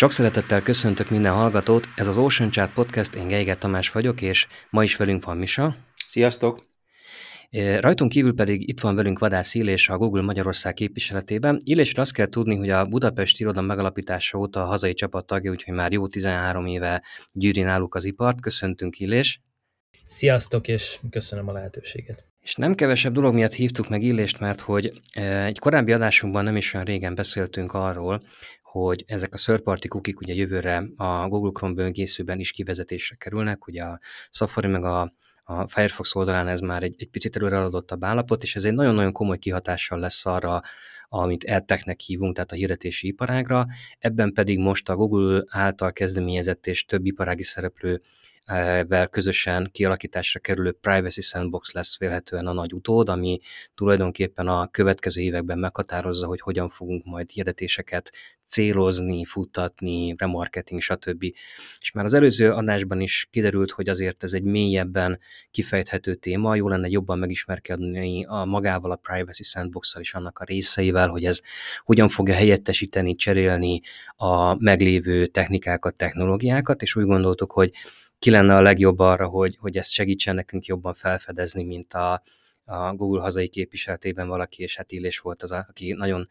Sok szeretettel köszöntök minden hallgatót, ez az Ocean Chat Podcast, én Geiger Tamás vagyok, és ma is velünk van Misa. Sziasztok! Rajtunk kívül pedig itt van velünk Vadász Illés a Google Magyarország képviseletében. Illésre azt kell tudni, hogy a Budapest iroda megalapítása óta a hazai csapat tagja, úgyhogy már jó 13 éve gyűri náluk az ipart. Köszöntünk Illés! Sziasztok, és köszönöm a lehetőséget! És nem kevesebb dolog miatt hívtuk meg Illést, mert hogy egy korábbi adásunkban nem is olyan régen beszéltünk arról, hogy ezek a third party cookie ugye jövőre a Google Chrome böngészőben is kivezetésre kerülnek, ugye a Safari meg a, a Firefox oldalán ez már egy, egy picit előre a állapot, és ez egy nagyon-nagyon komoly kihatással lesz arra, amit EdTech-nek hívunk, tehát a hirdetési iparágra. Ebben pedig most a Google által kezdeményezett és több iparági szereplő vel közösen kialakításra kerülő Privacy Sandbox lesz vélhetően a nagy utód, ami tulajdonképpen a következő években meghatározza, hogy hogyan fogunk majd hirdetéseket célozni, futtatni, remarketing, stb. És már az előző adásban is kiderült, hogy azért ez egy mélyebben kifejthető téma, jó lenne jobban megismerkedni a magával a Privacy Sandbox-szal és annak a részeivel, hogy ez hogyan fogja helyettesíteni, cserélni a meglévő technikákat, technológiákat, és úgy gondoltuk, hogy ki lenne a legjobb arra, hogy, hogy ezt segítsen nekünk jobban felfedezni, mint a, a Google hazai képviseletében valaki, és hát Illés volt az, aki nagyon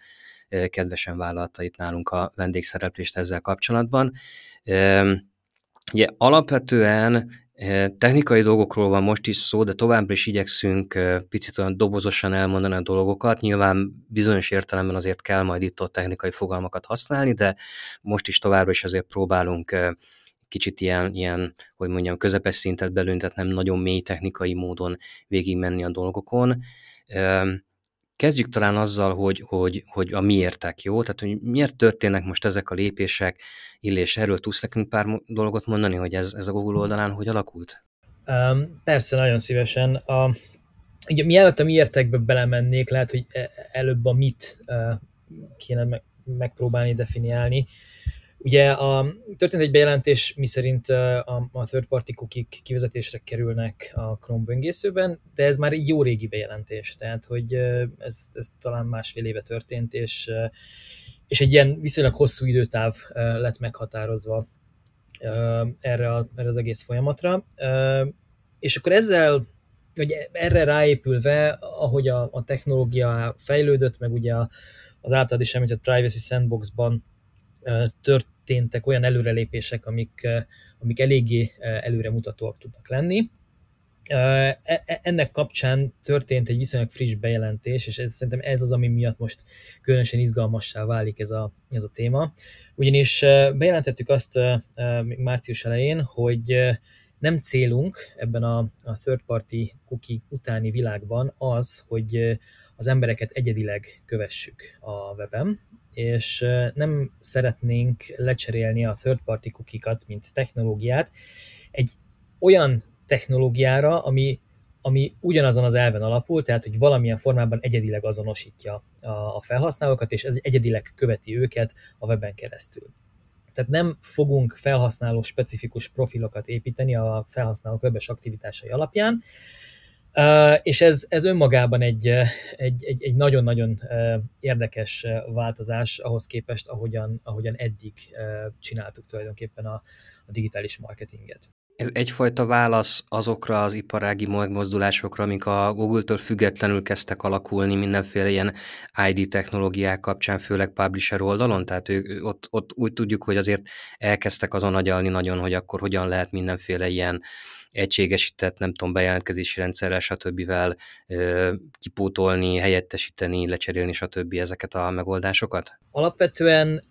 kedvesen vállalta itt nálunk a vendégszereplést ezzel kapcsolatban. Ugye alapvetően technikai dolgokról van most is szó, de továbbra is igyekszünk picit olyan dobozosan elmondani a dolgokat. Nyilván bizonyos értelemben azért kell majd itt ott technikai fogalmakat használni, de most is továbbra is azért próbálunk kicsit ilyen, ilyen, hogy mondjam, közepes szintet belül, tehát nem nagyon mély technikai módon végigmenni a dolgokon. Kezdjük talán azzal, hogy, hogy, hogy a miértek, jó? Tehát, hogy miért történnek most ezek a lépések, illés erről tudsz nekünk pár dolgot mondani, hogy ez, ez a Google oldalán hogy alakult? Um, persze, nagyon szívesen. A, ugye mielőtt a miértekbe belemennék, lehet, hogy e, előbb a mit uh, kéne meg, megpróbálni definiálni. Ugye a, történt egy bejelentés, miszerint a, a third party cookie kivezetésre kerülnek a Chrome böngészőben, de ez már egy jó régi bejelentés, tehát hogy ez, ez talán másfél éve történt, és, és egy ilyen viszonylag hosszú időtáv lett meghatározva erre, a, erre az egész folyamatra. És akkor ezzel, vagy erre ráépülve, ahogy a, a technológia fejlődött, meg ugye az általad is említett Privacy Sandbox-ban történtek olyan előrelépések, amik, amik eléggé előremutatóak tudnak lenni. E, e, ennek kapcsán történt egy viszonylag friss bejelentés, és ez, szerintem ez az, ami miatt most különösen izgalmassá válik ez a, ez a téma. Ugyanis bejelentettük azt még március elején, hogy nem célunk ebben a, a third party cookie utáni világban az, hogy az embereket egyedileg kövessük a weben, és nem szeretnénk lecserélni a third party cookikat, mint technológiát, egy olyan technológiára, ami, ami ugyanazon az elven alapul, tehát hogy valamilyen formában egyedileg azonosítja a, a felhasználókat, és ez egyedileg követi őket a weben keresztül. Tehát nem fogunk felhasználó specifikus profilokat építeni a felhasználók webes aktivitásai alapján, és ez, ez önmagában egy, egy, egy, egy nagyon-nagyon érdekes változás ahhoz képest, ahogyan, ahogyan eddig csináltuk tulajdonképpen a, a digitális marketinget. Ez egyfajta válasz azokra az iparági megmozdulásokra, amik a Google-től függetlenül kezdtek alakulni mindenféle ilyen ID technológiák kapcsán, főleg publisher oldalon, tehát ők, ott, ott úgy tudjuk, hogy azért elkezdtek azon agyalni nagyon, hogy akkor hogyan lehet mindenféle ilyen egységesített, nem tudom, bejelentkezési rendszerrel, stb. kipótolni, helyettesíteni, lecserélni, stb. ezeket a megoldásokat? Alapvetően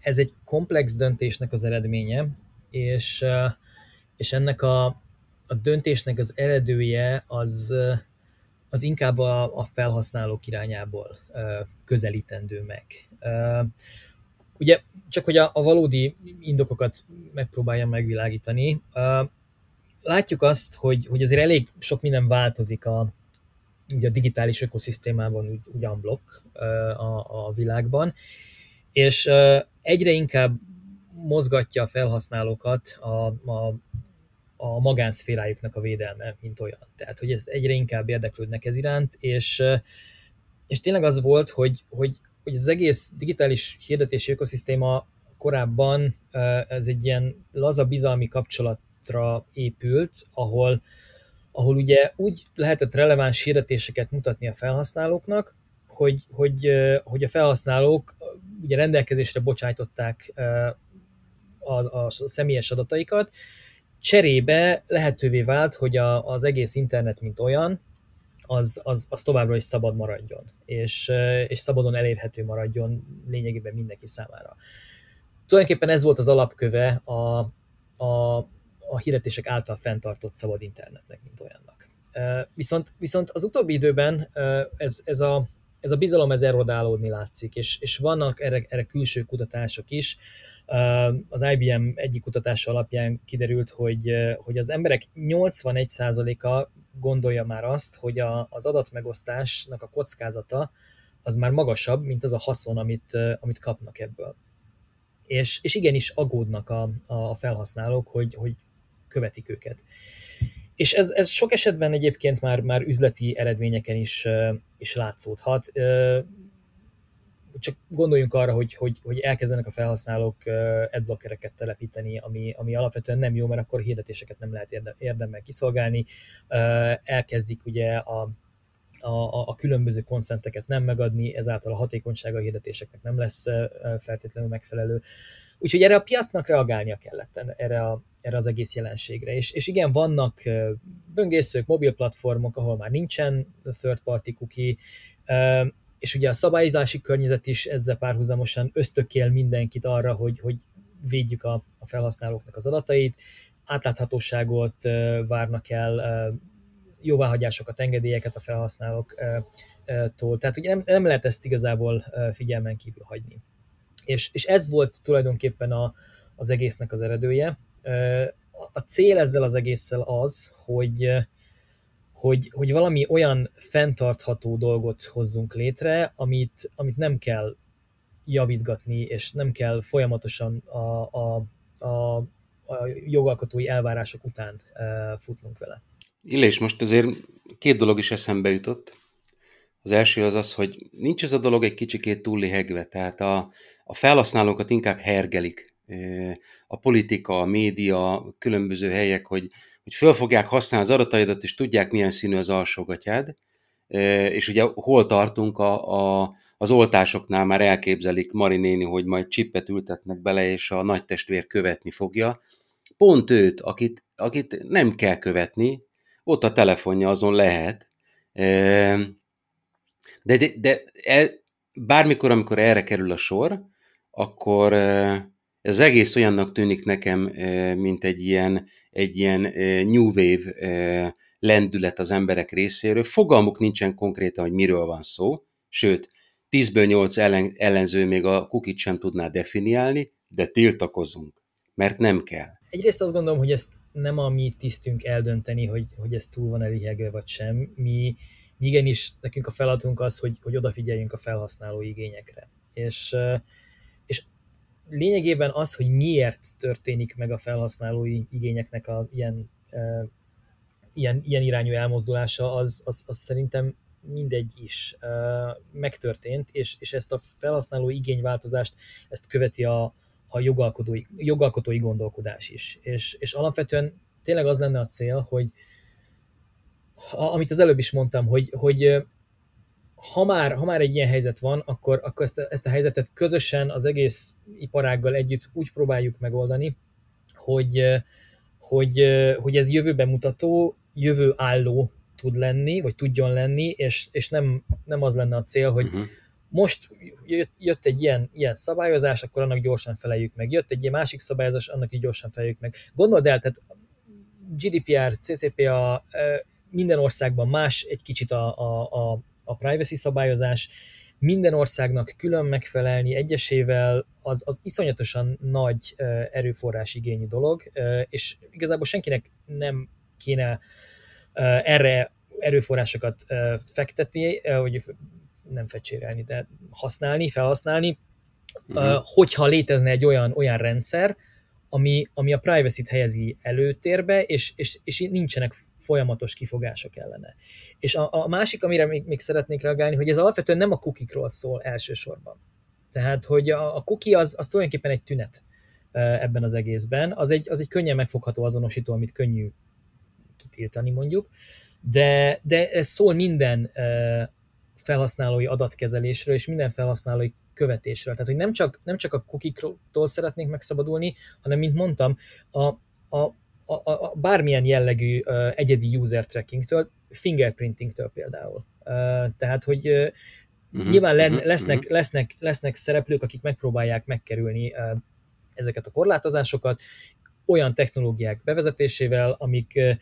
ez egy komplex döntésnek az eredménye, és, és ennek a, a döntésnek az eredője az, az inkább a, a felhasználók irányából közelítendő meg. Ugye csak hogy a, a valódi indokokat megpróbáljam megvilágítani, látjuk azt, hogy, hogy azért elég sok minden változik a, ugye a digitális ökoszisztémában úgy, úgy unblock a, a világban, és egyre inkább mozgatja a felhasználókat a, a, a magánszférájuknak a védelme, mint olyan. Tehát, hogy ez egyre inkább érdeklődnek ez iránt, és, és tényleg az volt, hogy, hogy, hogy az egész digitális hirdetési ökoszisztéma korábban ez egy ilyen laza bizalmi kapcsolatra épült, ahol, ahol ugye úgy lehetett releváns hirdetéseket mutatni a felhasználóknak, hogy, hogy, hogy a felhasználók ugye rendelkezésre bocsájtották a, a személyes adataikat, cserébe lehetővé vált, hogy a, az egész internet, mint olyan, az, az, az továbbra is szabad maradjon, és, és szabadon elérhető maradjon lényegében mindenki számára. Tulajdonképpen ez volt az alapköve a, a, a hirdetések által fenntartott szabad internetnek, mint olyannak. Viszont, viszont az utóbbi időben ez, ez, a, ez a bizalom ez erodálódni látszik, és, és vannak erre, erre külső kutatások is. Az IBM egyik kutatása alapján kiderült, hogy, hogy az emberek 81%-a gondolja már azt, hogy a, az adatmegosztásnak a kockázata az már magasabb, mint az a haszon, amit, amit kapnak ebből. És, és igenis aggódnak a, a felhasználók, hogy, hogy követik őket. És ez, ez sok esetben egyébként már, már üzleti eredményeken is, is látszódhat. Csak gondoljunk arra, hogy, hogy, hogy elkezdenek a felhasználók adblockereket telepíteni, ami, ami alapvetően nem jó, mert akkor hirdetéseket nem lehet érdemben kiszolgálni. Elkezdik ugye a, a, a különböző konszenteket nem megadni, ezáltal a hatékonysága a hirdetéseknek nem lesz feltétlenül megfelelő. Úgyhogy erre a piacnak reagálnia kellett erre, a, erre az egész jelenségre. És, és igen, vannak böngészők, mobil platformok, ahol már nincsen third party cookie, és ugye a szabályozási környezet is ezzel párhuzamosan ösztökél mindenkit arra, hogy, hogy védjük a, a felhasználóknak az adatait, átláthatóságot várnak el, jóváhagyásokat, engedélyeket a felhasználóktól. Tehát ugye nem, nem lehet ezt igazából figyelmen kívül hagyni. És, és ez volt tulajdonképpen a, az egésznek az eredője. A cél ezzel az egésszel az, hogy, hogy, hogy valami olyan fenntartható dolgot hozzunk létre, amit, amit nem kell javítgatni, és nem kell folyamatosan a, a, a, a jogalkotói elvárások után futnunk vele. Illés, most azért két dolog is eszembe jutott. Az első az az, hogy nincs ez a dolog egy kicsikét túllihegve, tehát a, a felhasználókat inkább hergelik. A politika, a média, különböző helyek, hogy, hogy föl fogják használni az adataidat, és tudják, milyen színű az alsógatyád. És ugye hol tartunk a, a, az oltásoknál, már elképzelik Mari néni, hogy majd csippet ültetnek bele, és a nagy testvér követni fogja. Pont őt, akit, akit nem kell követni, ott a telefonja, azon lehet. De, de, de el, bármikor, amikor erre kerül a sor, akkor ez egész olyannak tűnik nekem, mint egy ilyen, egy ilyen new wave lendület az emberek részéről. Fogalmuk nincsen konkrétan, hogy miről van szó, sőt, 10-ből 8 ellen, ellenző még a kukit sem tudná definiálni, de tiltakozunk, mert nem kell. Egyrészt azt gondolom, hogy ezt nem a mi tisztünk eldönteni, hogy, hogy ez túl van elihegve vagy sem. Mi, mi igenis, nekünk a feladatunk az, hogy, hogy odafigyeljünk a felhasználó igényekre. És lényegében az, hogy miért történik meg a felhasználói igényeknek a ilyen, ilyen, ilyen irányú elmozdulása, az, az, az szerintem mindegy is megtörtént, és, és ezt a felhasználó igényváltozást, ezt követi a, a jogalkotói, jogalkotói gondolkodás is. És, és alapvetően tényleg az lenne a cél, hogy amit az előbb is mondtam, hogy, hogy ha már, ha már egy ilyen helyzet van, akkor, akkor ezt, a, ezt a helyzetet közösen az egész iparággal együtt úgy próbáljuk megoldani, hogy, hogy, hogy ez jövőben mutató, jövő álló tud lenni, vagy tudjon lenni, és, és nem, nem az lenne a cél, hogy uh-huh most jött, jött egy ilyen, ilyen szabályozás, akkor annak gyorsan feleljük meg. Jött egy ilyen másik szabályozás, annak is gyorsan feleljük meg. Gondold el, tehát GDPR, CCPA, minden országban más egy kicsit a, a, a, a privacy szabályozás, minden országnak külön megfelelni egyesével, az, az iszonyatosan nagy erőforrás igényű dolog, és igazából senkinek nem kéne erre erőforrásokat fektetni, hogy nem fecsérelni, de használni, felhasználni, uh-huh. hogyha létezne egy olyan, olyan rendszer, ami, ami a privacy-t helyezi előtérbe, és, és, és nincsenek folyamatos kifogások ellene. És a, a másik, amire még, még szeretnék reagálni, hogy ez alapvetően nem a kukikról szól elsősorban. Tehát, hogy a, a cookie az, az tulajdonképpen egy tünet ebben az egészben. Az egy, az egy könnyen megfogható azonosító, amit könnyű kitiltani mondjuk, de, de ez szól minden felhasználói adatkezelésről és minden felhasználói követésről. Tehát, hogy nem csak, nem csak a cookie-tól szeretnénk megszabadulni, hanem, mint mondtam, a, a, a, a bármilyen jellegű uh, egyedi user trackingtől, fingerprintingtől például. Uh, tehát, hogy uh, uh-huh, nyilván len, uh-huh, lesznek, uh-huh. lesznek, lesznek szereplők, akik megpróbálják megkerülni uh, ezeket a korlátozásokat, olyan technológiák bevezetésével, amik uh,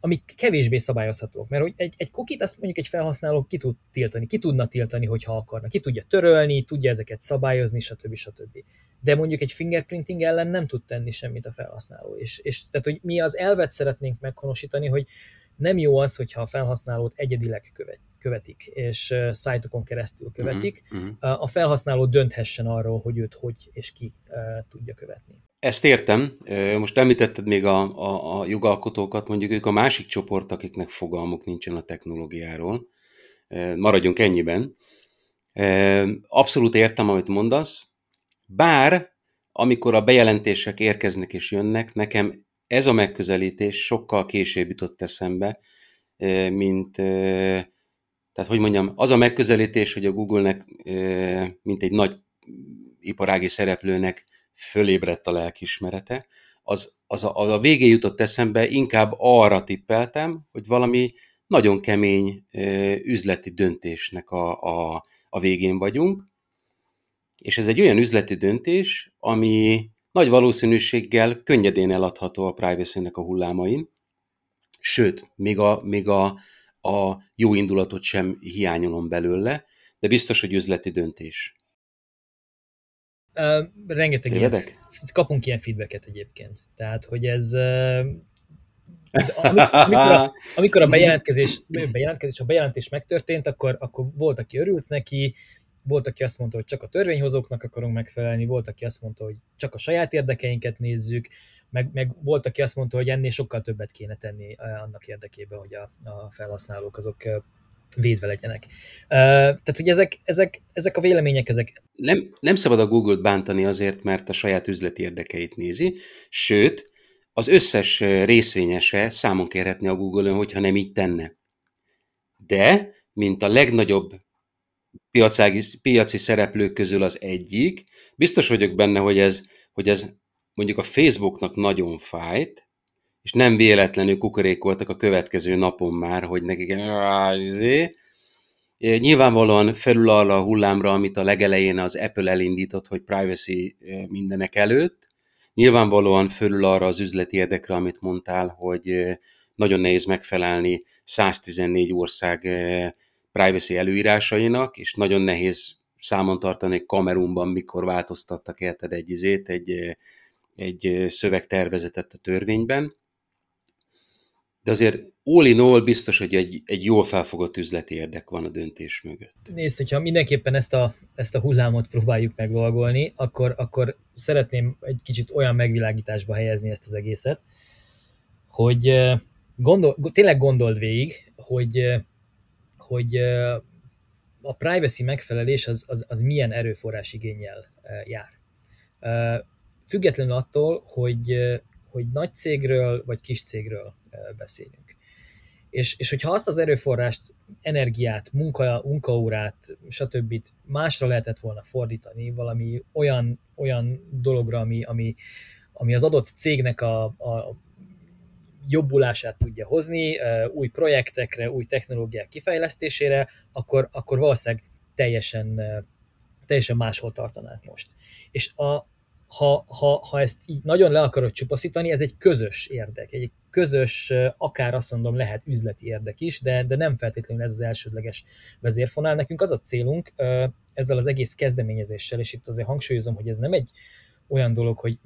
amik kevésbé szabályozhatók. Mert hogy egy, egy cookie azt mondjuk egy felhasználó ki tud tiltani, ki tudna tiltani, hogyha akarna, ki tudja törölni, tudja ezeket szabályozni, stb. stb. De mondjuk egy fingerprinting ellen nem tud tenni semmit a felhasználó. És, és tehát, hogy mi az elvet szeretnénk meghonosítani, hogy nem jó az, hogyha a felhasználót egyedileg követ, követik, és uh, szájtokon keresztül követik, uh-huh, uh-huh. a felhasználó dönthessen arról, hogy őt hogy és ki uh, tudja követni. Ezt értem. Most említetted még a, a, a jogalkotókat, mondjuk ők a másik csoport, akiknek fogalmuk nincsen a technológiáról. Maradjunk ennyiben. Abszolút értem, amit mondasz, bár amikor a bejelentések érkeznek és jönnek, nekem ez a megközelítés sokkal később jutott eszembe, mint, tehát hogy mondjam, az a megközelítés, hogy a Google-nek, mint egy nagy iparági szereplőnek fölébredt a lelkismerete, az, az, a, az a végén jutott eszembe, inkább arra tippeltem, hogy valami nagyon kemény üzleti döntésnek a, a, a végén vagyunk, és ez egy olyan üzleti döntés, ami nagy valószínűséggel könnyedén eladható a privacy-nek a hullámain, sőt, még a, még a, a jó indulatot sem hiányolom belőle, de biztos, hogy üzleti döntés. Uh, rengeteg ilyen, kapunk ilyen feedbacket egyébként. Tehát, hogy ez uh, amikor, a, amikor a bejelentkezés, bejelentkezés, a bejelentés megtörtént, akkor, akkor volt, aki örült neki, volt, aki azt mondta, hogy csak a törvényhozóknak akarunk megfelelni, volt, aki azt mondta, hogy csak a saját érdekeinket nézzük, meg, meg volt, aki azt mondta, hogy ennél sokkal többet kéne tenni annak érdekében, hogy a, a felhasználók azok védve legyenek. Tehát, hogy ezek, ezek, ezek a vélemények, ezek... Nem, nem szabad a Google-t bántani azért, mert a saját üzleti érdekeit nézi, sőt, az összes részvényese számon kérhetni a Google-ön, hogyha nem így tenne. De, mint a legnagyobb piacági, piaci szereplők közül az egyik, biztos vagyok benne, hogy ez, hogy ez mondjuk a Facebooknak nagyon fájt, és nem véletlenül kukorékoltak a következő napon már, hogy nekik izé. Nyilvánvalóan felül arra a hullámra, amit a legelején az Apple elindított, hogy privacy mindenek előtt, nyilvánvalóan fölül arra az üzleti érdekre, amit mondtál, hogy nagyon nehéz megfelelni 114 ország privacy előírásainak, és nagyon nehéz számon tartani Kamerunban, mikor változtattak érted egy izét, egy, egy szövegtervezetet a törvényben de azért all in all biztos, hogy egy, egy jól felfogott üzleti érdek van a döntés mögött. Nézd, hogyha mindenképpen ezt a, ezt a hullámot próbáljuk megvalgolni, akkor, akkor szeretném egy kicsit olyan megvilágításba helyezni ezt az egészet, hogy gondol, tényleg gondold végig, hogy, hogy a privacy megfelelés az, az, az milyen erőforrás igényel jár. Függetlenül attól, hogy, hogy nagy cégről vagy kis cégről beszélünk. És, és hogyha azt az erőforrást, energiát, munka, munkaórát, stb. másra lehetett volna fordítani, valami olyan, olyan dologra, ami, ami, ami az adott cégnek a, a jobbulását tudja hozni, új projektekre, új technológiák kifejlesztésére, akkor, akkor valószínűleg teljesen, teljesen máshol tartanánk most. És a, ha, ha, ha ezt így nagyon le akarod csupaszítani, ez egy közös érdek, egy közös, akár azt mondom, lehet üzleti érdek is, de, de nem feltétlenül ez az elsődleges vezérfonál. Nekünk az a célunk ezzel az egész kezdeményezéssel, és itt azért hangsúlyozom, hogy ez nem egy olyan dolog, hogy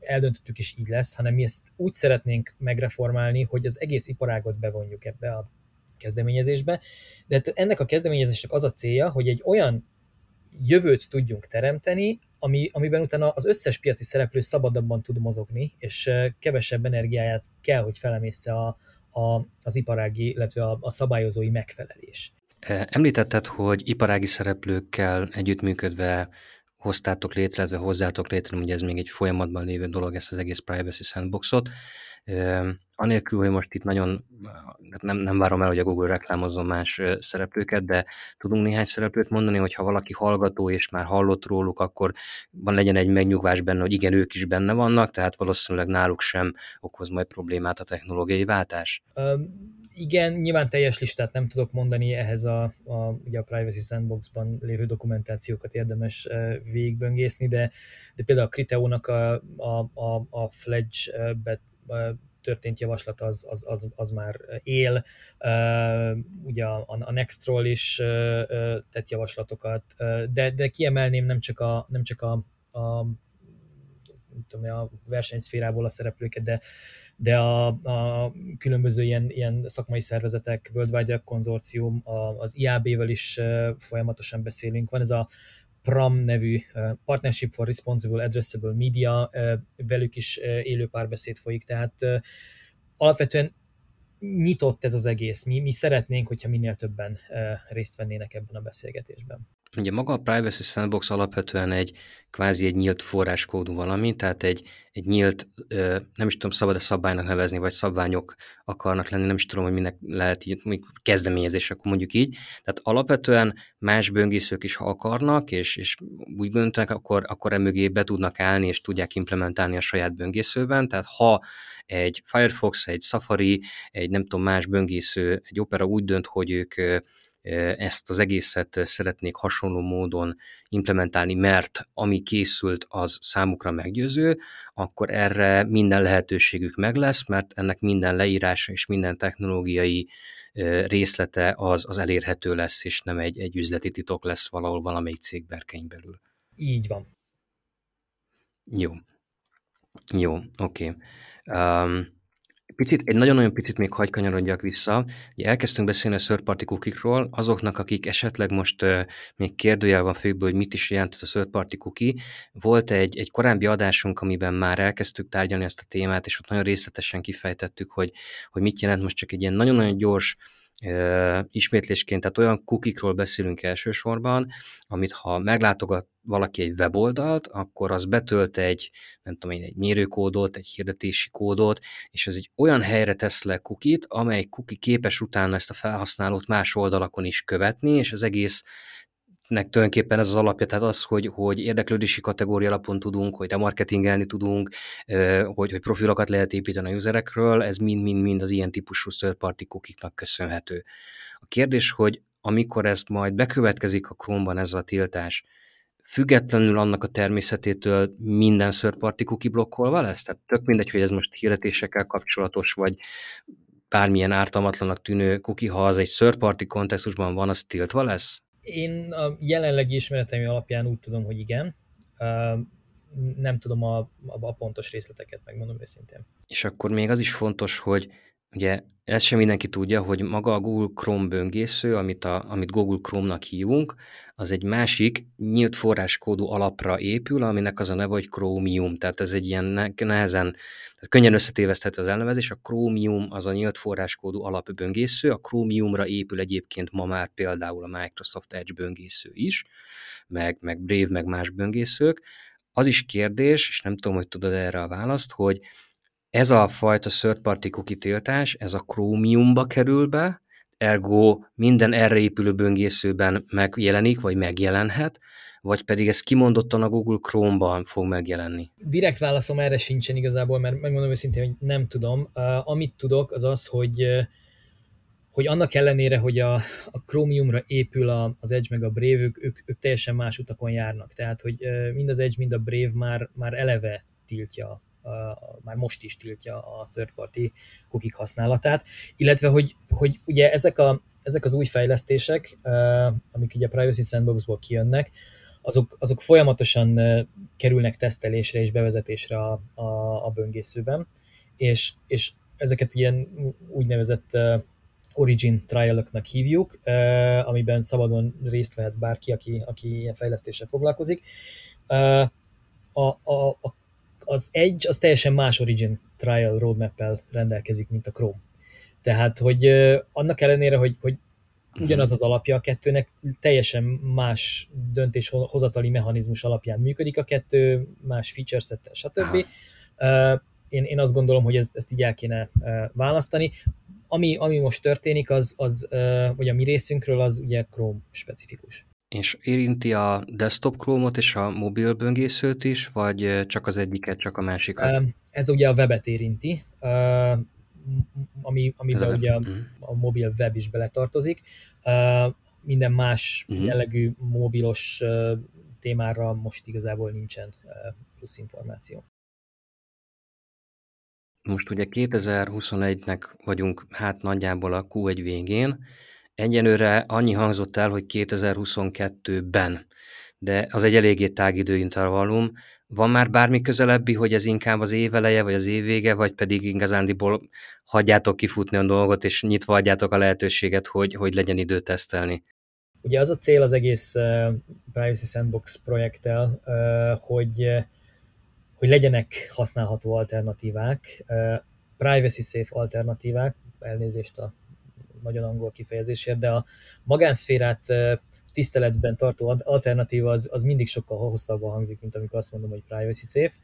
eldöntöttük és így lesz, hanem mi ezt úgy szeretnénk megreformálni, hogy az egész iparágot bevonjuk ebbe a kezdeményezésbe. De hát ennek a kezdeményezésnek az a célja, hogy egy olyan jövőt tudjunk teremteni, ami, amiben utána az összes piaci szereplő szabadabban tud mozogni, és kevesebb energiáját kell, hogy felemésze a, a, az iparági, illetve a, a szabályozói megfelelés. Említetted, hogy iparági szereplőkkel együttműködve hoztátok létre, illetve hozzátok létre, ugye ez még egy folyamatban lévő dolog, ezt az egész Privacy Sandboxot. Anélkül, hogy most itt nagyon nem, nem várom el, hogy a Google reklámozzon más szereplőket, de tudunk néhány szereplőt mondani, hogy ha valaki hallgató és már hallott róluk, akkor van legyen egy megnyugvás benne, hogy igen, ők is benne vannak, tehát valószínűleg náluk sem okoz majd problémát a technológiai váltás. Um igen, nyilván teljes listát nem tudok mondani, ehhez a, a, ugye a Privacy Sandbox-ban lévő dokumentációkat érdemes végigböngészni, de, de például a Criteónak a, a, a, a Fledge-be történt javaslat az, az, az, az már él. Ugye a, a Nextról is tett javaslatokat, de, de kiemelném nem csak a, nem csak a, a tudom, a versenyszférából a szereplőket, de, de a, a különböző ilyen, ilyen szakmai szervezetek, World Wide Web konzorcium, az IAB-vel is folyamatosan beszélünk. Van ez a PRAM nevű Partnership for Responsible Addressable Media, velük is élő párbeszéd folyik, tehát alapvetően nyitott ez az egész. Mi, mi szeretnénk, hogyha minél többen részt vennének ebben a beszélgetésben. Ugye maga a Privacy Sandbox alapvetően egy kvázi egy nyílt forráskódú valami, tehát egy, egy nyílt, nem is tudom, szabad-e szabálynak nevezni, vagy szabványok akarnak lenni, nem is tudom, hogy minek lehet így, kezdeményezés, akkor mondjuk így. Tehát alapvetően más böngészők is, ha akarnak, és, és úgy gondolnak, akkor, akkor emögé be tudnak állni, és tudják implementálni a saját böngészőben. Tehát ha egy Firefox, egy Safari, egy nem tudom, más böngésző, egy Opera úgy dönt, hogy ők ezt az egészet szeretnék hasonló módon implementálni, mert ami készült, az számukra meggyőző, akkor erre minden lehetőségük meg lesz, mert ennek minden leírása és minden technológiai részlete az, az elérhető lesz, és nem egy, egy üzleti titok lesz valahol valamelyik cég berkeny belül. Így van. Jó. Jó, oké. Okay. Um, Picit, egy nagyon-nagyon picit még hagy kanyarodjak vissza. Ugye elkezdtünk beszélni a third party cookie-król, azoknak, akik esetleg most uh, még kérdőjel van főből, hogy mit is jelent a third party cookie. Volt egy, egy korábbi adásunk, amiben már elkezdtük tárgyalni ezt a témát, és ott nagyon részletesen kifejtettük, hogy, hogy mit jelent most csak egy ilyen nagyon-nagyon gyors ismétlésként, tehát olyan kukikról beszélünk elsősorban, amit ha meglátogat valaki egy weboldalt, akkor az betölt egy, nem tudom én, egy mérőkódot, egy hirdetési kódot, és ez egy olyan helyre tesz le kukit, amely kuki képes utána ezt a felhasználót más oldalakon is követni, és az egész nek tulajdonképpen ez az alapja, tehát az, hogy, hogy érdeklődési kategória alapon tudunk, hogy remarketingelni tudunk, hogy, hogy profilokat lehet építeni a userekről, ez mind-mind-mind az ilyen típusú third party kukiknak köszönhető. A kérdés, hogy amikor ezt majd bekövetkezik a Chrome-ban ez a tiltás, függetlenül annak a természetétől minden third party cookie blokkolva lesz? Tehát tök mindegy, hogy ez most hirdetésekkel kapcsolatos, vagy bármilyen ártalmatlanak tűnő cookie, ha az egy third party kontextusban van, az tiltva lesz? Én a jelenlegi ismereteim alapján úgy tudom, hogy igen. Nem tudom a, a, pontos részleteket, megmondom őszintén. És akkor még az is fontos, hogy ugye ezt sem mindenki tudja, hogy maga a Google Chrome böngésző, amit, a, amit Google Chrome-nak hívunk, az egy másik nyílt forráskódú alapra épül, aminek az a neve, hogy Chromium. Tehát ez egy ilyen nehezen, tehát könnyen összetéveszthető az elnevezés. A Chromium az a nyílt forráskódú alapböngésző, a Chromiumra épül egyébként ma már például a Microsoft Edge böngésző is, meg, meg Brave, meg más böngészők. Az is kérdés, és nem tudom, hogy tudod erre a választ, hogy ez a fajta third party cookie tiltás, ez a Chromiumba kerül be, ergo minden erre épülő böngészőben megjelenik, vagy megjelenhet, vagy pedig ez kimondottan a Google Chrome-ban fog megjelenni? Direkt válaszom erre sincsen igazából, mert megmondom őszintén, hogy nem tudom. Uh, amit tudok, az az, hogy hogy annak ellenére, hogy a, a Chromiumra épül a, az Edge meg a Brave, ők, ők, ők teljesen más utakon járnak. Tehát, hogy mind az Edge, mind a Brave már, már eleve tiltja már most is tiltja a third party cookie használatát, illetve hogy, hogy ugye ezek, a, ezek az új fejlesztések, amik ugye a Privacy Sandboxból kijönnek, azok, azok folyamatosan kerülnek tesztelésre és bevezetésre a, a, a böngészőben, és, és ezeket ilyen úgynevezett origin trial hívjuk, amiben szabadon részt vehet bárki, aki, aki ilyen fejlesztéssel foglalkozik. A, a, a az Edge az teljesen más Origin Trial roadmap rendelkezik, mint a Chrome. Tehát, hogy annak ellenére, hogy, hogy ugyanaz az alapja a kettőnek, teljesen más döntéshozatali mechanizmus alapján működik a kettő, más feature settel, stb. Én, én azt gondolom, hogy ezt, ezt így el kéne választani. Ami, ami most történik, az, az, vagy a mi részünkről, az ugye Chrome specifikus. És érinti a desktop Chrome-ot és a mobil böngészőt is, vagy csak az egyiket, csak a másikat? Ez ugye a webet érinti, ami, amiben ugye a, mhm. a mobil web is beletartozik. Minden más uh-huh. jellegű mobilos témára most igazából nincsen plusz információ. Most ugye 2021-nek vagyunk hát nagyjából a Q1 végén, Egyenőre annyi hangzott el, hogy 2022-ben, de az egy eléggé tág időintervallum. Van már bármi közelebbi, hogy ez inkább az éveleje, vagy az évvége, vagy pedig igazándiból hagyjátok kifutni a dolgot, és nyitva adjátok a lehetőséget, hogy, hogy legyen idő tesztelni? Ugye az a cél az egész uh, Privacy Sandbox projekttel, uh, hogy, hogy legyenek használható alternatívák, uh, privacy safe alternatívák, elnézést a nagyon angol kifejezésért, de a magánszférát tiszteletben tartó alternatíva az, az mindig sokkal hosszabban hangzik, mint amikor azt mondom, hogy privacy safe.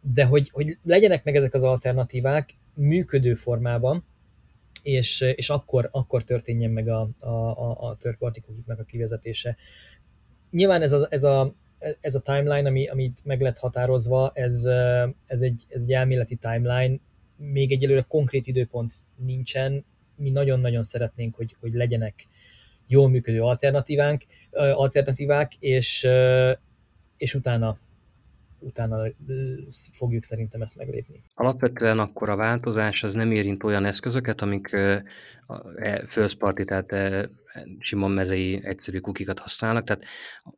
De hogy, hogy legyenek meg ezek az alternatívák működő formában, és, és akkor, akkor történjen meg a, a, a, a third party a kivezetése. Nyilván ez a, ez a, ez a timeline, ami, amit meg lett határozva, ez, ez, egy, ez egy elméleti timeline, még egyelőre konkrét időpont nincsen, mi nagyon-nagyon szeretnénk, hogy, hogy legyenek jól működő alternatívánk, alternatívák, és, és utána utána fogjuk szerintem ezt meglépni. Alapvetően akkor a változás az nem érint olyan eszközöket, amik e, first party, tehát sima mezei egyszerű kukikat használnak, tehát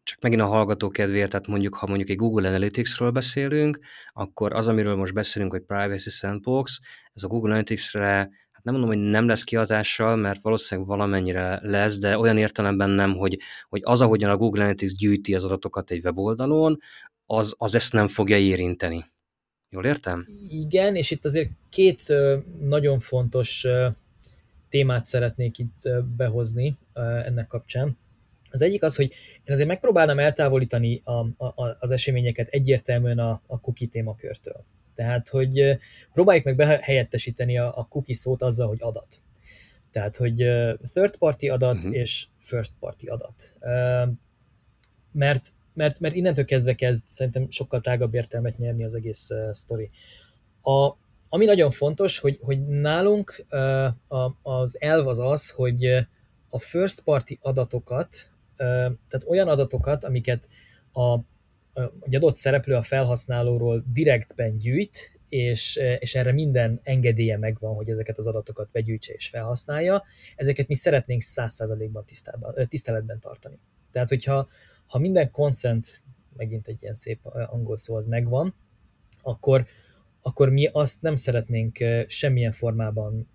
csak megint a hallgató kedvéért, tehát mondjuk, ha mondjuk egy Google Analytics-ről beszélünk, akkor az, amiről most beszélünk, hogy Privacy Sandbox, ez a Google Analytics-re nem mondom, hogy nem lesz kihatással, mert valószínűleg valamennyire lesz, de olyan értelemben nem, hogy, hogy az, ahogyan a Google Analytics gyűjti az adatokat egy weboldalon, az, az ezt nem fogja érinteni. Jól értem? Igen, és itt azért két nagyon fontos témát szeretnék itt behozni ennek kapcsán. Az egyik az, hogy én azért megpróbálnám eltávolítani a, a, az eseményeket egyértelműen a, a cookie témakörtől. Tehát, hogy próbáljuk meg behelyettesíteni a, a cookie szót azzal, hogy adat. Tehát, hogy third party adat uh-huh. és first party adat. Mert, mert, mert innentől kezdve kezd szerintem sokkal tágabb értelmet nyerni az egész sztori. A, ami nagyon fontos, hogy, hogy nálunk az elv az az, hogy a first party adatokat, tehát olyan adatokat, amiket a egy adott szereplő a felhasználóról direktben gyűjt, és, és erre minden engedélye megvan, hogy ezeket az adatokat begyűjtse és felhasználja, ezeket mi szeretnénk 100%-ban tiszteletben tartani. Tehát, hogyha ha minden consent, megint egy ilyen szép angol szó, az megvan, akkor, akkor mi azt nem szeretnénk semmilyen formában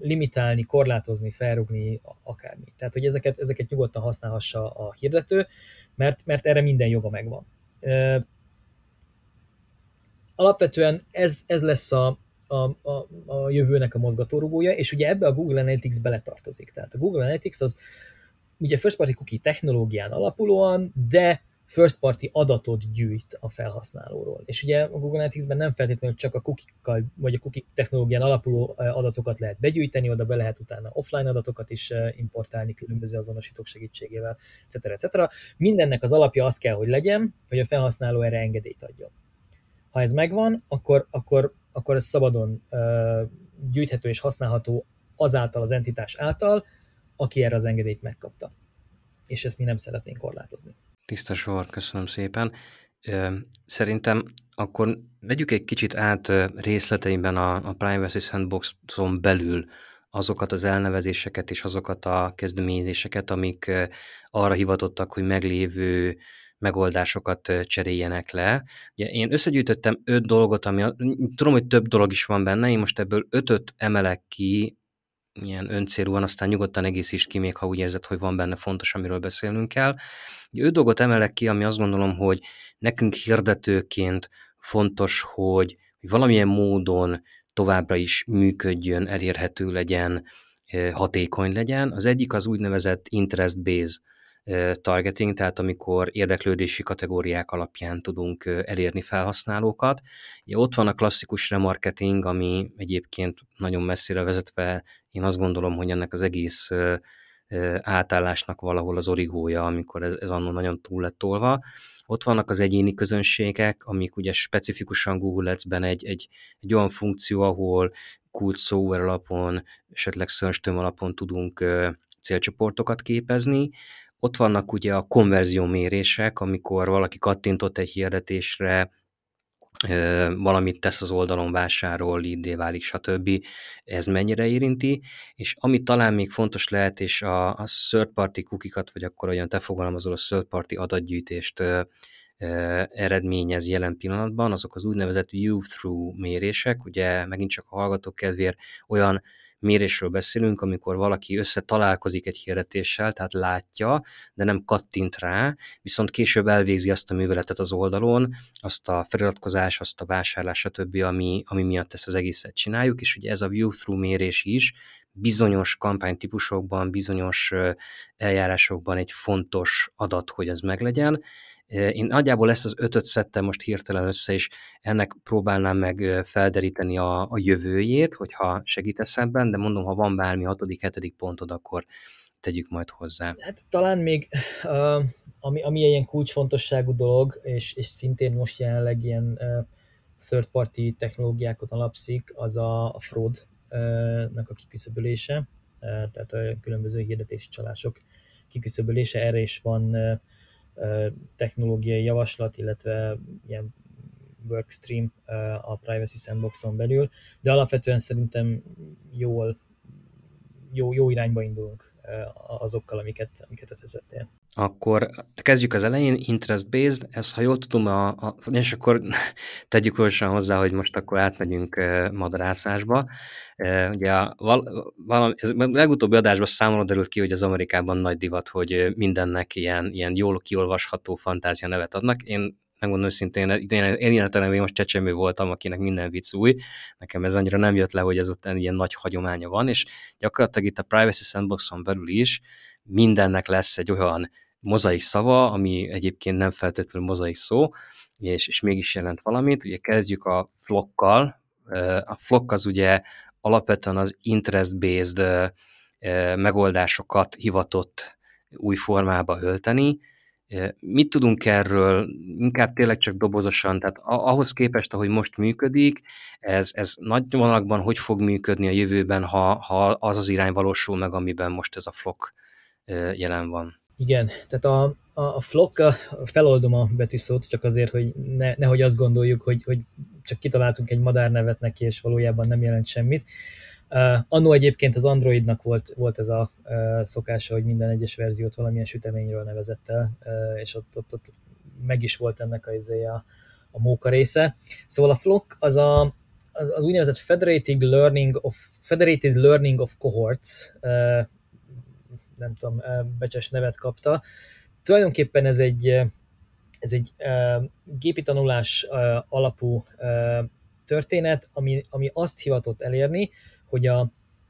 limitálni, korlátozni, felrugni, akármi. Tehát, hogy ezeket, ezeket nyugodtan használhassa a hirdető, mert, mert erre minden joga megvan. Alapvetően ez, ez lesz a, a, a, a jövőnek a mozgatórugója, és ugye ebbe a Google Analytics beletartozik. Tehát a Google Analytics az ugye first party cookie technológián alapulóan, de first party adatot gyűjt a felhasználóról. És ugye a Google Analytics-ben nem feltétlenül csak a cookie vagy a cookie technológián alapuló adatokat lehet begyűjteni, oda be lehet utána offline adatokat is importálni különböző azonosítók segítségével, etc. etc. Mindennek az alapja az kell, hogy legyen, hogy a felhasználó erre engedélyt adjon. Ha ez megvan, akkor, akkor, akkor ez szabadon gyűjthető és használható azáltal az entitás által, aki erre az engedélyt megkapta. És ezt mi nem szeretnénk korlátozni. Tiszta sor, köszönöm szépen. Szerintem akkor vegyük egy kicsit át részleteiben a, a Privacy Sandbox-on belül azokat az elnevezéseket és azokat a kezdeményezéseket, amik arra hivatottak, hogy meglévő megoldásokat cseréljenek le. Ugye én összegyűjtöttem öt dolgot, ami tudom, hogy több dolog is van benne, én most ebből ötöt emelek ki, ilyen öncélúan, aztán nyugodtan egészíts ki, még ha úgy érzed, hogy van benne fontos, amiről beszélnünk kell. Öt dolgot emelek ki, ami azt gondolom, hogy nekünk hirdetőként fontos, hogy, valamilyen módon továbbra is működjön, elérhető legyen, hatékony legyen. Az egyik az úgynevezett interest base targeting, tehát amikor érdeklődési kategóriák alapján tudunk elérni felhasználókat. Ja, ott van a klasszikus remarketing, ami egyébként nagyon messzire vezetve, én azt gondolom, hogy ennek az egész átállásnak valahol az origója, amikor ez, ez annól nagyon túl lett tolva. Ott vannak az egyéni közönségek, amik ugye specifikusan Google Ads-ben egy, egy, egy olyan funkció, ahol kult alapon, esetleg search alapon tudunk célcsoportokat képezni, ott vannak ugye a konverziómérések, amikor valaki kattintott egy hirdetésre, valamit tesz az oldalon, vásárol, lead válik, stb. Ez mennyire érinti, és ami talán még fontos lehet, és a, a third party kukikat, vagy akkor olyan te fogalmazol, a third party adatgyűjtést ö, eredményez jelen pillanatban, azok az úgynevezett view-through mérések, ugye megint csak a hallgatók kedvéért olyan mérésről beszélünk, amikor valaki összetalálkozik egy hirdetéssel, tehát látja, de nem kattint rá, viszont később elvégzi azt a műveletet az oldalon, azt a feliratkozás, azt a vásárlás, stb., ami, ami miatt ezt az egészet csináljuk, és ugye ez a view-through mérés is bizonyos kampánytípusokban, bizonyos eljárásokban egy fontos adat, hogy ez meglegyen, én nagyjából ezt az ötöt szedtem most hirtelen össze, és ennek próbálnám meg felderíteni a, a jövőjét, hogyha segítesz ebben, de mondom, ha van bármi hatodik, hetedik pontod, akkor tegyük majd hozzá. Hát talán még, ami, ami ilyen kulcsfontosságú dolog, és, és szintén most jelenleg ilyen third party technológiákon alapszik, az a, a fraud-nak a kiküszöbölése, tehát a különböző hirdetési csalások kiküszöbölése, erre is van technológiai javaslat, illetve ilyen workstream a Privacy Sandboxon belül, de alapvetően szerintem jól, jó, jó irányba indulunk azokkal, amiket, amiket összeszedtél. Akkor kezdjük az elején, interest-based, ez ha jól tudom, a, a, és akkor tegyük olyan hozzá, hogy most akkor átmegyünk madarászásba. Ugye a, val, valami, ez legutóbbi adásban számolod derült ki, hogy az Amerikában nagy divat, hogy mindennek ilyen, ilyen jól kiolvasható fantázia nevet adnak. Én megmondom őszintén, én, én életemben most csecsemő voltam, akinek minden vicc új. Nekem ez annyira nem jött le, hogy ez ott ilyen nagy hagyománya van, és gyakorlatilag itt a Privacy Sandboxon belül is mindennek lesz egy olyan mozaik szava, ami egyébként nem feltétlenül mozaik szó, és, és mégis jelent valamit. Ugye kezdjük a flokkal. A flock az ugye alapvetően az interest-based megoldásokat hivatott új formába ölteni, Mit tudunk erről, inkább tényleg csak dobozosan, tehát ahhoz képest, ahogy most működik, ez, ez nagy vonalakban hogy fog működni a jövőben, ha, ha az az irány valósul meg, amiben most ez a flok jelen van? Igen, tehát a, a, a flock, feloldom a betűszót, csak azért, hogy ne, nehogy azt gondoljuk, hogy, hogy csak kitaláltunk egy madárnevet neki, és valójában nem jelent semmit. Uh, annó egyébként az Androidnak volt, volt ez a uh, szokása, hogy minden egyes verziót valamilyen süteményről nevezett el, uh, és ott, ott, ott meg is volt ennek a, a, a móka része. Szóval a Flock az a, az, az úgynevezett Federated Learning of, Federated Learning of Cohorts, uh, nem tudom, becses nevet kapta. Tulajdonképpen ez egy, ez egy gépi tanulás alapú történet, ami, ami azt hivatott elérni, hogy a,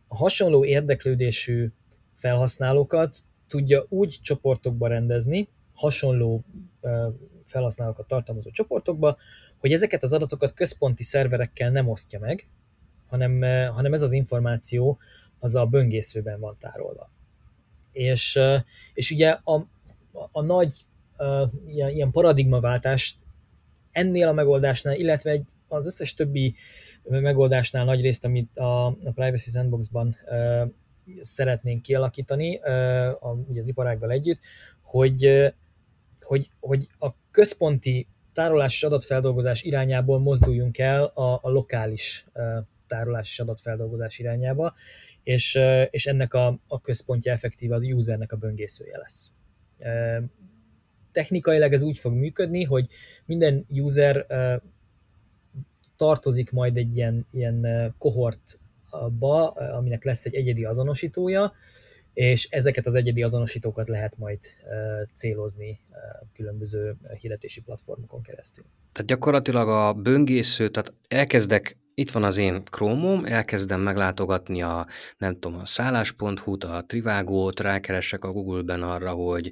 a hasonló érdeklődésű felhasználókat tudja úgy csoportokba rendezni, hasonló felhasználókat tartalmazó csoportokba, hogy ezeket az adatokat központi szerverekkel nem osztja meg, hanem, hanem ez az információ az a böngészőben van tárolva. És, és ugye a, a, a nagy ilyen, ilyen paradigmaváltás ennél a megoldásnál, illetve egy, az összes többi megoldásnál nagy részt, amit a, a Privacy Sandbox-ban uh, szeretnénk kialakítani, uh, a, ugye az iparággal együtt, hogy, uh, hogy, hogy a központi tárolás és adatfeldolgozás irányából mozduljunk el a, a lokális uh, tárolás és adatfeldolgozás irányába, és, és ennek a, a központja effektív az usernek a böngészője lesz. Technikailag ez úgy fog működni, hogy minden user tartozik majd egy ilyen, ilyen kohortba, aminek lesz egy egyedi azonosítója, és ezeket az egyedi azonosítókat lehet majd célozni különböző hirdetési platformokon keresztül. Tehát gyakorlatilag a böngésző, tehát elkezdek itt van az én Chrome-om, elkezdem meglátogatni a, nem tudom, a szállás.hu-t, a Trivágót, rákeresek a Google-ben arra, hogy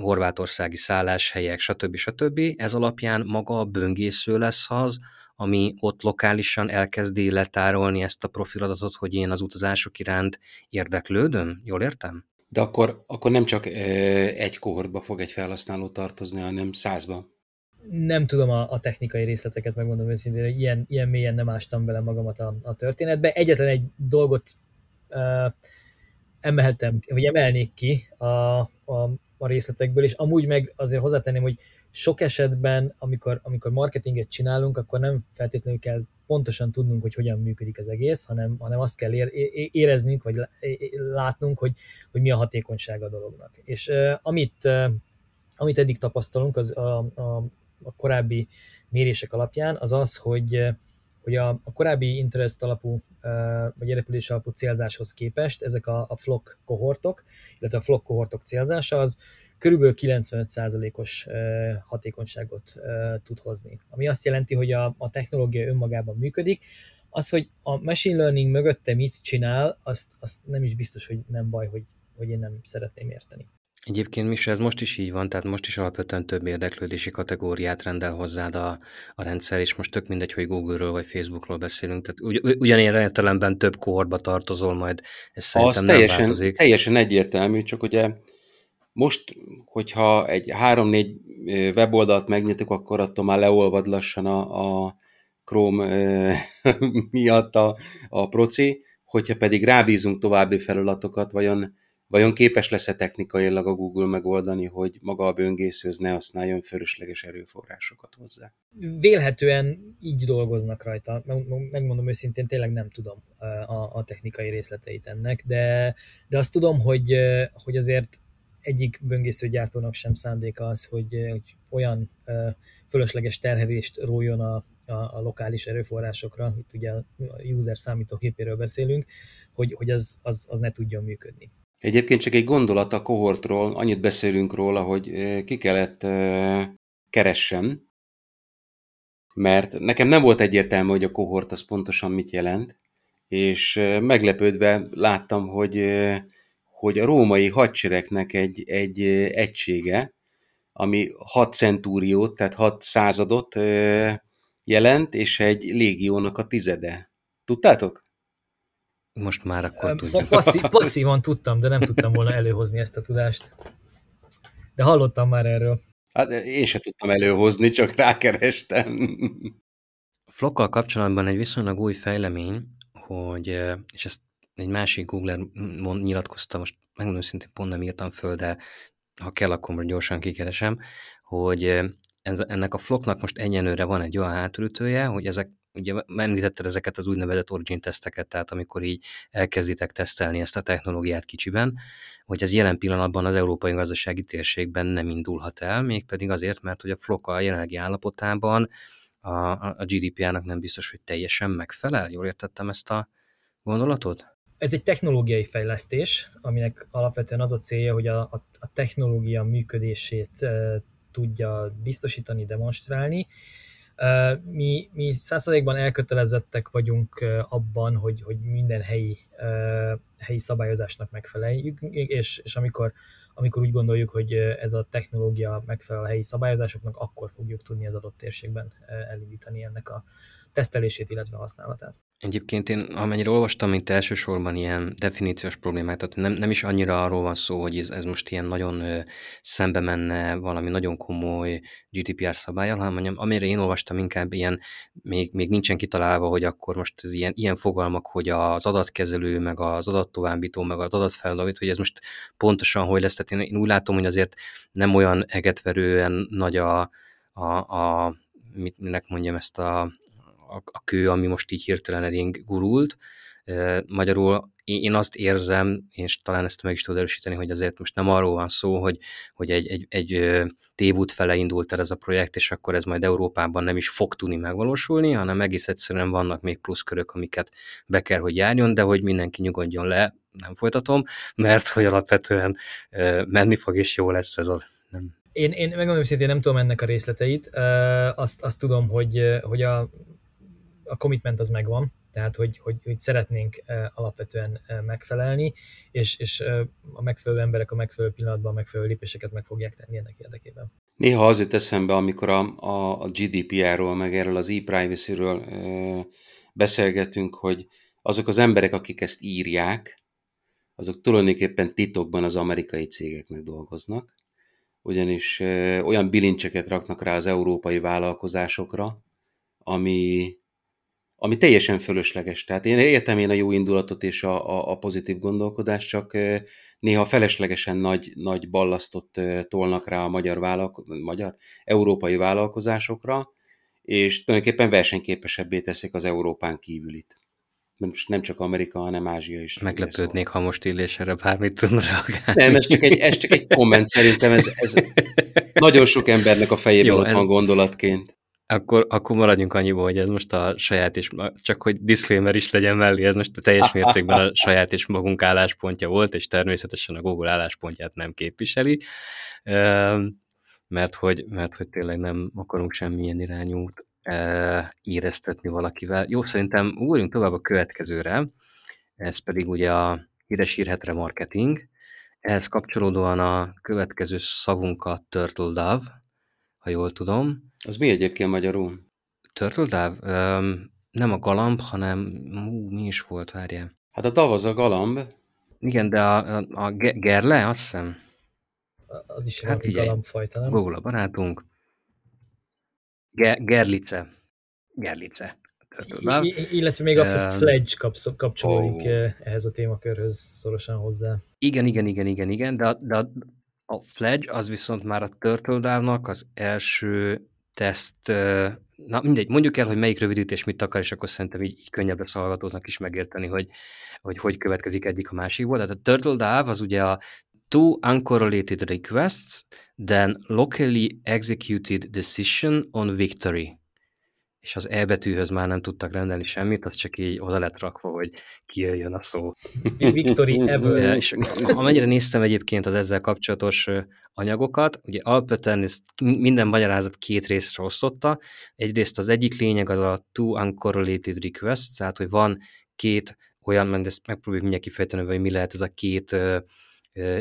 horvátországi szálláshelyek, stb. stb. Ez alapján maga a böngésző lesz az, ami ott lokálisan elkezdi letárolni ezt a profiladatot, hogy én az utazások iránt érdeklődöm? Jól értem? De akkor, akkor nem csak egy kohortba fog egy felhasználó tartozni, hanem százba. Nem tudom a, a technikai részleteket, megmondom őszintén, hogy ilyen, ilyen mélyen nem ástam bele magamat a, a történetbe. Egyetlen egy dolgot uh, emeltem, vagy emelnék ki a, a, a részletekből, és amúgy meg azért hozzátenném, hogy sok esetben, amikor, amikor marketinget csinálunk, akkor nem feltétlenül kell pontosan tudnunk, hogy hogyan működik az egész, hanem, hanem azt kell éreznünk, vagy látnunk, hogy, hogy mi a hatékonysága a dolognak. És uh, amit, uh, amit eddig tapasztalunk az a, a, a korábbi mérések alapján, az az, hogy, hogy a, a korábbi interest alapú, uh, vagy érdeklődés alapú célzáshoz képest ezek a, a flock kohortok, illetve a flock kohortok célzása az körülbelül 95%-os hatékonyságot tud hozni. Ami azt jelenti, hogy a, a technológia önmagában működik, az, hogy a machine learning mögötte mit csinál, azt, azt nem is biztos, hogy nem baj, hogy, hogy én nem szeretném érteni. Egyébként Mise, ez most is így van, tehát most is alapvetően több érdeklődési kategóriát rendel hozzád a, a rendszer, és most tök mindegy, hogy Google-ről vagy Facebookról beszélünk, tehát ugy, ugyanilyen értelemben több kohortba tartozol majd, ez szerintem Az nem teljesen, változik. teljesen egyértelmű, csak ugye most, hogyha egy három-négy weboldalt megnyitok, akkor attól már leolvad lassan a, a Chrome miatt a, a proci, hogyha pedig rábízunk további feladatokat, vajon, vajon képes lesz-e technikailag a Google megoldani, hogy maga a böngészőz ne használjon fölösleges erőforrásokat hozzá? Vélhetően így dolgoznak rajta. Megmondom őszintén, tényleg nem tudom a, a technikai részleteit ennek, de, de azt tudom, hogy, hogy azért egyik böngészőgyártónak sem szándéka az, hogy, hogy olyan fölösleges terhelést rójon a, a, a lokális erőforrásokra, itt ugye a user számítógépéről beszélünk, hogy, hogy az, az, az ne tudjon működni. Egyébként csak egy gondolat a kohortról, annyit beszélünk róla, hogy ki kellett keressem, mert nekem nem volt egyértelmű, hogy a kohort az pontosan mit jelent, és meglepődve láttam, hogy hogy a római hadseregnek egy, egy egysége, ami 6 centúriót, tehát 6 századot jelent, és egy légiónak a tizede. Tudtátok? Most már akkor tudjuk. Passzív, passzívan tudtam, de nem tudtam volna előhozni ezt a tudást. De hallottam már erről. Hát én se tudtam előhozni, csak rákerestem. Flokkal kapcsolatban egy viszonylag új fejlemény, hogy, és ezt egy másik Googler nyilatkozta, most megmondom szintén pont nem írtam föl, de ha kell, akkor most gyorsan kikeresem, hogy ennek a floknak most egyenlőre van egy olyan hátulütője, hogy ezek, ugye említetted ezeket az úgynevezett origin teszteket, tehát amikor így elkezditek tesztelni ezt a technológiát kicsiben, hogy ez jelen pillanatban az európai gazdasági térségben nem indulhat el, mégpedig azért, mert hogy a flok a jelenlegi állapotában a, a GDP-ának nem biztos, hogy teljesen megfelel. Jól értettem ezt a gondolatot? Ez egy technológiai fejlesztés, aminek alapvetően az a célja, hogy a, a technológia működését e, tudja biztosítani, demonstrálni. Mi, mi százszerzékban elkötelezettek vagyunk abban, hogy, hogy minden helyi, helyi szabályozásnak megfeleljük, és, és amikor, amikor úgy gondoljuk, hogy ez a technológia megfelel a helyi szabályozásoknak, akkor fogjuk tudni az adott térségben elindítani ennek a tesztelését, illetve használatát. Egyébként én amennyire olvastam itt elsősorban ilyen definíciós problémát, tehát nem, nem is annyira arról van szó, hogy ez, ez most ilyen nagyon ö, szembe menne valami nagyon komoly GDPR szabályal, hanem amire én olvastam inkább ilyen, még, még nincsen kitalálva, hogy akkor most ez ilyen, ilyen fogalmak, hogy az adatkezelő, meg az adattovábbító, meg az adatfeldavít, hogy ez most pontosan hogy lesz. Tehát én, én úgy látom, hogy azért nem olyan egetverően nagy a, a, a mit, minek mondjam ezt a a, a kő, ami most így hirtelen elénk gurult. Magyarul én azt érzem, és talán ezt meg is tudod erősíteni, hogy azért most nem arról van szó, hogy, hogy egy, egy, egy tévút fele indult el ez a projekt, és akkor ez majd Európában nem is fog tudni megvalósulni, hanem egész egyszerűen vannak még pluszkörök, amiket be kell, hogy járjon, de hogy mindenki nyugodjon le, nem folytatom, mert hogy alapvetően menni fog, és jó lesz ez a... Nem. Én, én megmondom hogy nem tudom ennek a részleteit, azt, azt tudom, hogy, hogy a a commitment az megvan, tehát hogy, hogy, hogy szeretnénk alapvetően megfelelni, és, és a megfelelő emberek a megfelelő pillanatban a megfelelő lépéseket meg fogják tenni ennek érdekében. Néha az jut eszembe, amikor a, a, a GDPR-ról, meg erről az e-privacy-ről beszélgetünk, hogy azok az emberek, akik ezt írják, azok tulajdonképpen titokban az amerikai cégeknek dolgoznak, ugyanis olyan bilincseket raknak rá az európai vállalkozásokra, ami, ami teljesen fölösleges. Tehát én értem én a jó indulatot és a, a, a pozitív gondolkodást, csak néha feleslegesen nagy, nagy ballasztot tolnak rá a magyar, vállalko- magyar európai vállalkozásokra, és tulajdonképpen versenyképesebbé teszik az Európán kívülit. Most nem csak Amerika, hanem Ázsia is. Meglepődnék, ha most illés erre bármit tudna reagálni. Nem, ez csak egy, ez csak egy komment, szerintem ez, ez nagyon sok embernek a fejében Jó, ott ez... van gondolatként. Akkor, akkor maradjunk annyiból, hogy ez most a saját és, csak hogy disclaimer is legyen mellé, ez most a teljes mértékben a saját és magunk álláspontja volt, és természetesen a Google álláspontját nem képviseli, mert hogy, mert hogy tényleg nem akarunk semmilyen irányút éreztetni valakivel. Jó, szerintem ugorjunk tovább a következőre, ez pedig ugye a híres hírhetre marketing, ehhez kapcsolódóan a következő szavunk a Turtle Dove, ha jól tudom. Az mi egyébként magyarul? Turtle Dove? Um, nem a galamb, hanem ú, mi is volt, várjál. Hát a dav az a galamb. Igen, de a, a, a gerle, azt hiszem. Az is hát figyelj, galambfajta, nem? Google a barátunk. Ge, gerlice. Gerlice. I, illetve még a Fledge kapcsolódik oh. ehhez a témakörhöz szorosan hozzá. Igen, igen, igen, igen, igen, de, de a Fledge az viszont már a Turtle az első teszt, na mindegy, mondjuk el, hogy melyik rövidítés mit akar, és akkor szerintem így, így könnyebb lesz a hallgatóknak is megérteni, hogy, hogy hogy következik egyik a másikból. Tehát a Turtle Dive az ugye a two uncorrelated requests, then locally executed decision on victory és az E betűhöz már nem tudtak rendelni semmit, az csak így oda lett rakva, hogy kijöjjön a szó. Victory ever. És amennyire néztem egyébként az ezzel kapcsolatos anyagokat, ugye alapvetően ezt minden magyarázat két részre osztotta. Egyrészt az egyik lényeg az a two uncorrelated requests, tehát hogy van két olyan, mert ezt megpróbáljuk mindjárt kifejteni, hogy mi lehet ez a két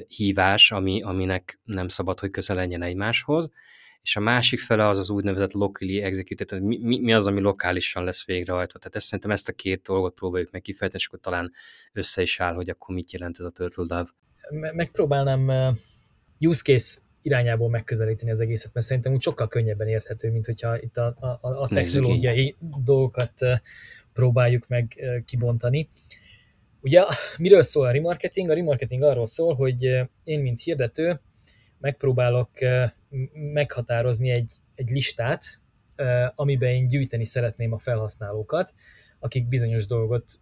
hívás, ami, aminek nem szabad, hogy közel legyen egymáshoz és a másik fele az az úgynevezett locally executed, tehát mi, mi az, ami lokálisan lesz végrehajtva. Tehát ezt szerintem ezt a két dolgot próbáljuk meg kifejteni, és akkor talán össze is áll, hogy akkor mit jelent ez a Turtle Dove. Megpróbálnám use case irányából megközelíteni az egészet, mert szerintem úgy sokkal könnyebben érthető, mint hogyha itt a, a, a technológiai dolgokat próbáljuk meg kibontani. Ugye miről szól a remarketing? A remarketing arról szól, hogy én, mint hirdető, megpróbálok meghatározni egy, egy listát, amiben én gyűjteni szeretném a felhasználókat, akik bizonyos dolgot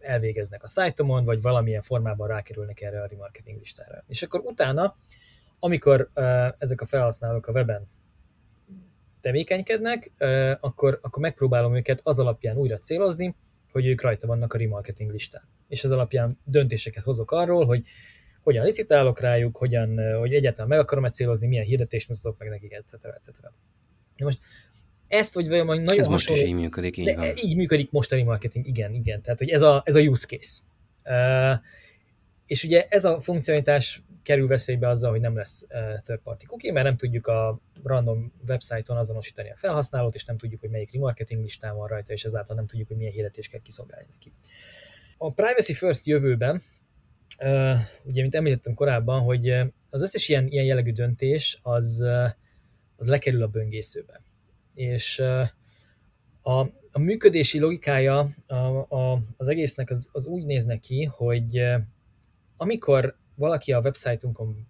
elvégeznek a szájtomon, vagy valamilyen formában rákerülnek erre a remarketing listára. És akkor utána, amikor ezek a felhasználók a weben tevékenykednek, akkor, akkor megpróbálom őket az alapján újra célozni, hogy ők rajta vannak a remarketing listán. És ez alapján döntéseket hozok arról, hogy hogyan licitálok rájuk, hogyan, hogy egyáltalán meg akarom-e célozni, milyen hirdetést mutatok meg nekik, etc. etc. De most ezt, hogy vagy nagyon ez most is így működik, így van. Így működik most a marketing, igen, igen. Tehát, hogy ez a, ez a use case. Uh, és ugye ez a funkcionalitás kerül veszélybe azzal, hogy nem lesz uh, third party cookie, mert nem tudjuk a random websájton azonosítani a felhasználót, és nem tudjuk, hogy melyik remarketing listán van rajta, és ezáltal nem tudjuk, hogy milyen hirdetést kell kiszolgálni neki. A privacy first jövőben ugye, mint említettem korábban, hogy az összes ilyen, ilyen jellegű döntés az, az lekerül a böngészőbe. És a, a működési logikája a, a, az egésznek az, az úgy néz neki, hogy amikor valaki a websájtunkon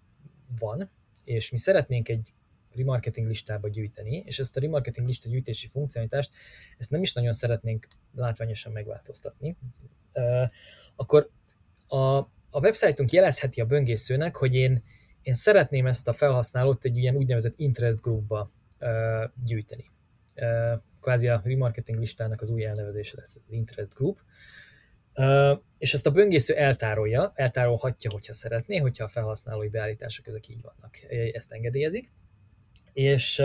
van, és mi szeretnénk egy remarketing listába gyűjteni, és ezt a remarketing lista gyűjtési funkcionalitást, ezt nem is nagyon szeretnénk látványosan megváltoztatni, akkor a, a websájtunk jelezheti a böngészőnek, hogy én, én szeretném ezt a felhasználót egy ilyen úgynevezett interest groupba uh, gyűjteni. Uh, kvázi a remarketing listának az új elnevezése lesz az interest group. Uh, és ezt a böngésző eltárolja, eltárolhatja, hogyha szeretné, hogyha a felhasználói beállítások ezek így vannak, ezt engedélyezik. És,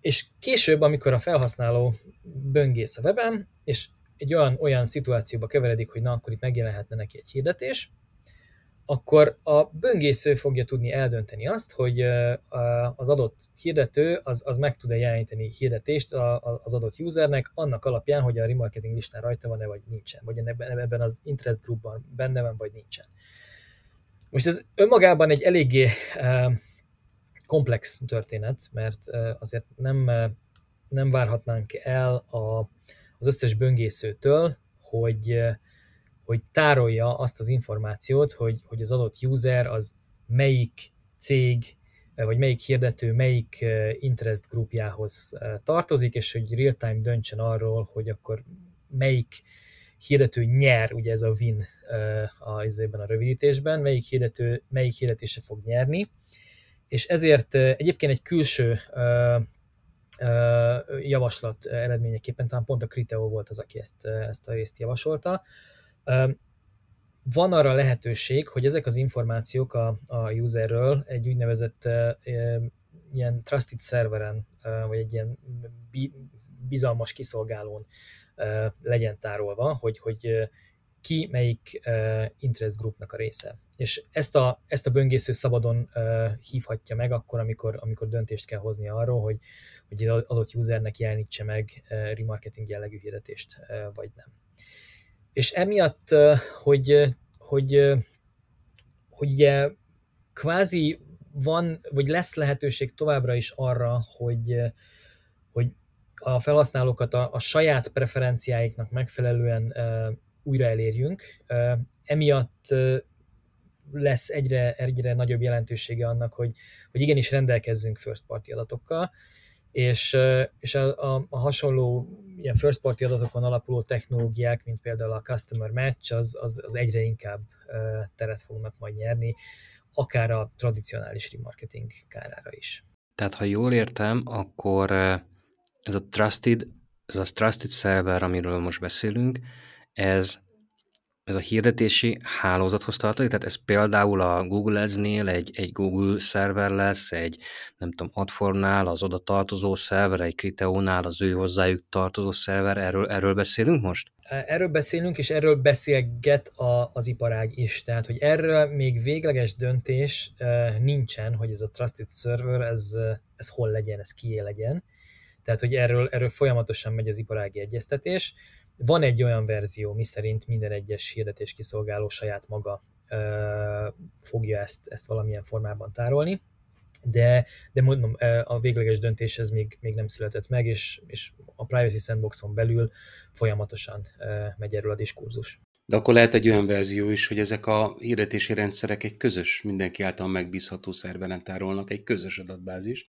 és később, amikor a felhasználó böngész a weben, és egy olyan, olyan szituációba keveredik, hogy na, akkor itt megjelenhetne neki egy hirdetés, akkor a böngésző fogja tudni eldönteni azt, hogy az adott hirdető az, az meg tud-e jeleníteni hirdetést az adott usernek annak alapján, hogy a remarketing listán rajta van-e, vagy nincsen, vagy ebben az interest groupban benne van, vagy nincsen. Most ez önmagában egy eléggé komplex történet, mert azért nem, nem várhatnánk el a, az összes böngészőtől, hogy, hogy tárolja azt az információt, hogy, hogy az adott user az melyik cég, vagy melyik hirdető, melyik interest grupjához tartozik, és hogy real-time döntsön arról, hogy akkor melyik hirdető nyer, ugye ez a win a, a, a rövidítésben, melyik hirdető, melyik hirdetése fog nyerni, és ezért egyébként egy külső javaslat eredményeképpen, talán pont a Criteo volt az, aki ezt, ezt a részt javasolta. Van arra lehetőség, hogy ezek az információk a, a userről egy úgynevezett ilyen trusted serveren, vagy egy ilyen bizalmas kiszolgálón legyen tárolva, hogy, hogy ki melyik uh, interest groupnak a része. És ezt a, ezt a böngésző szabadon hívhatja meg akkor, amikor, amikor döntést kell hozni arról, hogy, hogy az adott usernek jelenítse meg uh, remarketing jellegű hirdetést, vagy nem. És emiatt, hogy, hogy, hogy ugye kvázi van, vagy lesz lehetőség továbbra is arra, hogy, hogy a felhasználókat a, a saját preferenciáiknak megfelelően újra elérjünk. Emiatt lesz egyre, egyre nagyobb jelentősége annak, hogy, hogy igenis rendelkezzünk first party adatokkal, és, és a, a, a hasonló ilyen first party adatokon alapuló technológiák, mint például a customer match, az, az, az egyre inkább teret fognak majd nyerni, akár a tradicionális remarketing kárára is. Tehát, ha jól értem, akkor ez a trusted, ez a trusted server, amiről most beszélünk, ez, ez a hirdetési hálózathoz tartozik, tehát ez például a Google Ads-nél egy, egy Google szerver lesz, egy nem tudom, Adformnál az oda tartozó szerver, egy Criteo-nál az ő hozzájuk tartozó szerver, erről, erről beszélünk most? Erről beszélünk, és erről beszélget a, az iparág is, tehát hogy erről még végleges döntés nincsen, hogy ez a Trusted Server, ez, ez hol legyen, ez kié legyen. Tehát, hogy erről, erről folyamatosan megy az iparági egyeztetés. Van egy olyan verzió, miszerint minden egyes hirdetés kiszolgáló saját maga ö, fogja ezt, ezt valamilyen formában tárolni, de, de mondom, a végleges döntés ez még, még nem született meg, és, és a Privacy Sandboxon belül folyamatosan megy erről a diskurzus. De akkor lehet egy olyan verzió is, hogy ezek a hirdetési rendszerek egy közös, mindenki által megbízható szerveren tárolnak egy közös adatbázist.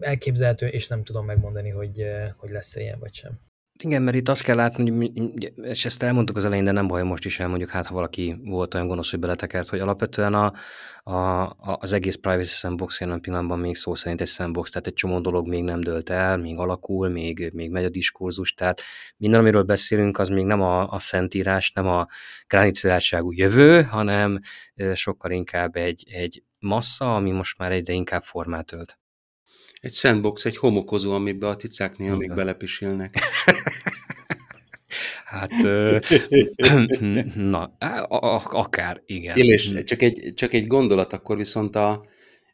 Elképzelhető, és nem tudom megmondani, hogy, hogy lesz-e ilyen vagy sem. Igen, mert itt azt kell látni, hogy, és ezt elmondtuk az elején, de nem baj, most is elmondjuk, hát ha valaki volt olyan gonosz, hogy beletekert, hogy alapvetően a, a, az egész Privacy Sandbox jelen pillanatban még szó szerint egy sandbox, tehát egy csomó dolog még nem dölt el, még alakul, még, még megy a diskurzus, tehát minden, amiről beszélünk, az még nem a, a szentírás, nem a gránicilátságú jövő, hanem sokkal inkább egy, egy massza, ami most már egyre inkább formát ölt. Egy sandbox, egy homokozó, amiben a ticák néha még belepisilnek. Hát, na, akár, igen. Élés, csak egy, csak egy gondolat, akkor viszont a,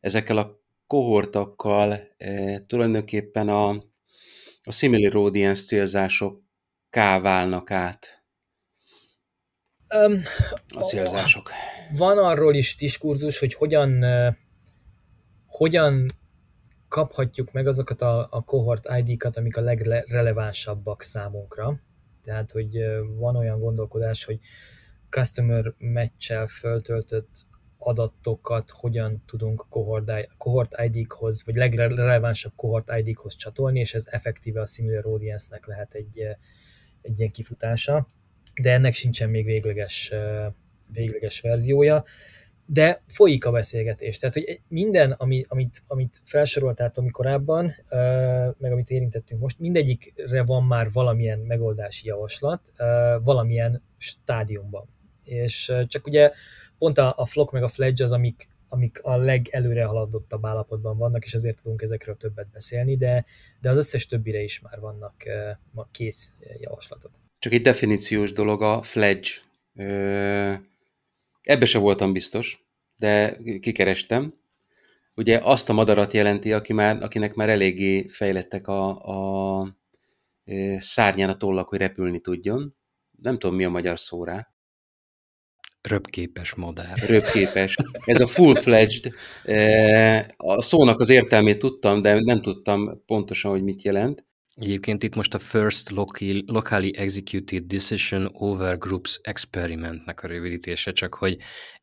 ezekkel a kohortakkal e, tulajdonképpen a, a similar audience célzások válnak át. Um, a célzások. Van arról is diskurzus, hogy hogyan, hogyan kaphatjuk meg azokat a, a cohort ID-kat, amik a legrelevánsabbak számunkra. Tehát, hogy van olyan gondolkodás, hogy customer match föltöltött adatokat hogyan tudunk cohort ID-hoz, vagy legrelevánsabb cohort ID-hoz csatolni, és ez effektíve a similar audience-nek lehet egy, egy ilyen kifutása, de ennek sincsen még végleges, végleges verziója de folyik a beszélgetés. Tehát, hogy minden, ami, amit, amit felsoroltál Tomi korábban, meg amit érintettünk most, mindegyikre van már valamilyen megoldási javaslat, valamilyen stádiumban. És csak ugye pont a, a Flock meg a Fledge az, amik amik a legelőre haladottabb állapotban vannak, és ezért tudunk ezekről többet beszélni, de, de az összes többire is már vannak uh, kész javaslatok. Csak egy definíciós dolog a fledge. Ebbe se voltam biztos, de kikerestem. Ugye azt a madarat jelenti, aki már, akinek már eléggé fejlettek a, a szárnyán a tollak, hogy repülni tudjon. Nem tudom, mi a magyar szó rá. Röpképes madár. Röpképes. Ez a full-fledged. A szónak az értelmét tudtam, de nem tudtam pontosan, hogy mit jelent. Egyébként itt most a First Locally Executed Decision Over Groups Experimentnek a rövidítése, csak hogy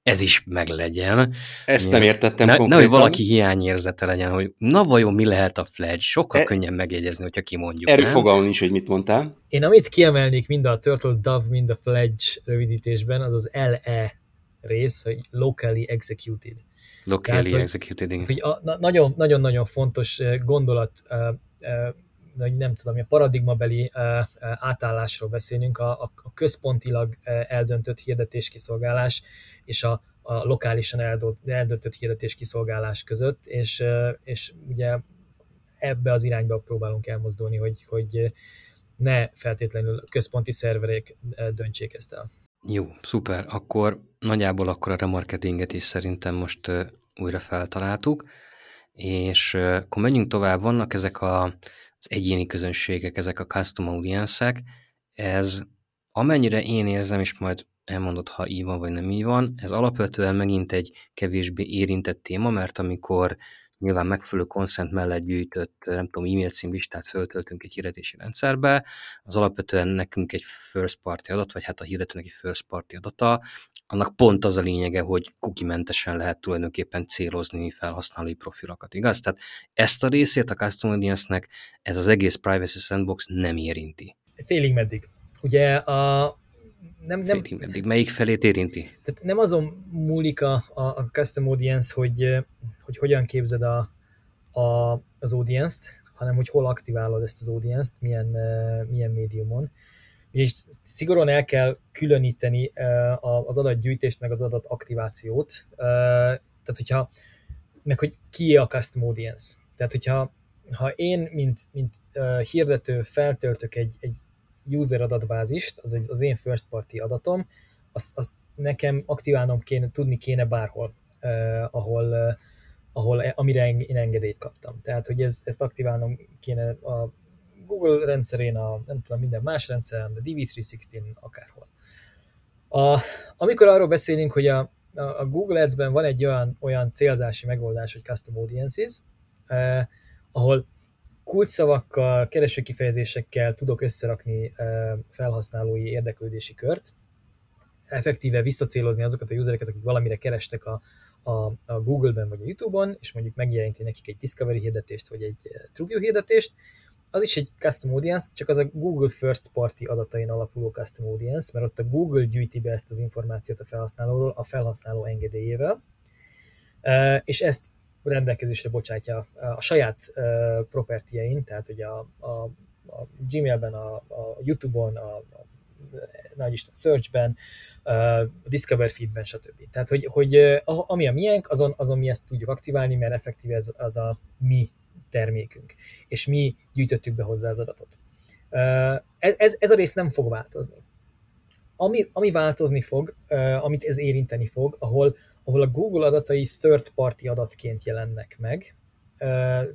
ez is meglegyen. Ezt nem értettem ne, konkrétan. hogy valaki hiányérzete legyen, hogy na vajon mi lehet a fledge, sokkal e, könnyen megjegyezni, hogyha kimondjuk. Erről fogalmam is, hogy mit mondtál. Én amit kiemelnék mind a Turtle Dove, mind a Fledge rövidítésben, az az LE rész, hogy Locally Executed. Locally tehát, Executed, igen. Hogy, hogy nagyon-nagyon fontos eh, gondolat uh, uh, hogy nem tudom, a paradigmabeli átállásról beszélünk, a, a központilag eldöntött hirdetéskiszolgálás és a, a lokálisan eldöntött hirdetéskiszolgálás között, és, és ugye ebbe az irányba próbálunk elmozdulni, hogy, hogy ne feltétlenül központi szerverek döntsék ezt el. Jó, szuper. Akkor nagyjából akkor a remarketinget is szerintem most újra feltaláltuk, és akkor menjünk tovább. Vannak ezek a az egyéni közönségek, ezek a custom audience ez amennyire én érzem, és majd elmondod, ha így van, vagy nem így van, ez alapvetően megint egy kevésbé érintett téma, mert amikor nyilván megfelelő konszent mellett gyűjtött, nem tudom, e-mail címlistát föltöltünk egy hirdetési rendszerbe, az alapvetően nekünk egy first party adat, vagy hát a hirdetőnek egy first party adata, annak pont az a lényege, hogy kukimentesen lehet tulajdonképpen célozni felhasználói profilokat, igaz? Tehát ezt a részét a Custom Audience-nek ez az egész Privacy Sandbox nem érinti. Félig meddig. Ugye a nem, nem, Félig meddig. Melyik felét érinti? Tehát nem azon múlik a, a, a custom audience, hogy, hogy hogyan képzed a, a, az audience-t, hanem hogy hol aktiválod ezt az audience-t, milyen, milyen médiumon és szigorúan el kell különíteni az adatgyűjtést, meg az adataktivációt. Tehát, hogyha, meg hogy ki a custom audience. Tehát, hogyha ha én, mint, mint hirdető feltöltök egy, egy user adatbázist, az az én first party adatom, azt, azt nekem aktiválnom kéne, tudni kéne bárhol, ahol, ahol, amire én engedélyt kaptam. Tehát, hogy ez, ezt aktiválnom kéne a Google rendszerén, a nem tudom, minden más rendszeren, a DV360, akárhol. A, amikor arról beszélünk, hogy a, a Google Ads-ben van egy olyan, olyan célzási megoldás, hogy Custom Audiences, eh, ahol kulcsszavakkal, keresőkifejezésekkel tudok összerakni felhasználói érdeklődési kört, effektíve visszacélozni azokat a usereket, akik valamire kerestek a, a, a Google-ben vagy a YouTube-on, és mondjuk megjelenti nekik egy Discovery hirdetést, vagy egy TrueView hirdetést, az is egy custom audience, csak az a Google first party adatain alapuló custom audience, mert ott a Google gyűjti be ezt az információt a felhasználóról a felhasználó engedélyével, és ezt rendelkezésre bocsátja a saját propertiein, tehát hogy a, a, a Gmailben, a, a YouTube-on, a, a nagy Isten Searchben, a Discover feedben, stb. Tehát, hogy, hogy ami a miénk, azon, azon mi ezt tudjuk aktiválni, mert effektíve ez az a mi termékünk, és mi gyűjtöttük be hozzá az adatot. Ez, ez, ez a rész nem fog változni. Ami, ami változni fog, amit ez érinteni fog, ahol, ahol a Google adatai third party adatként jelennek meg,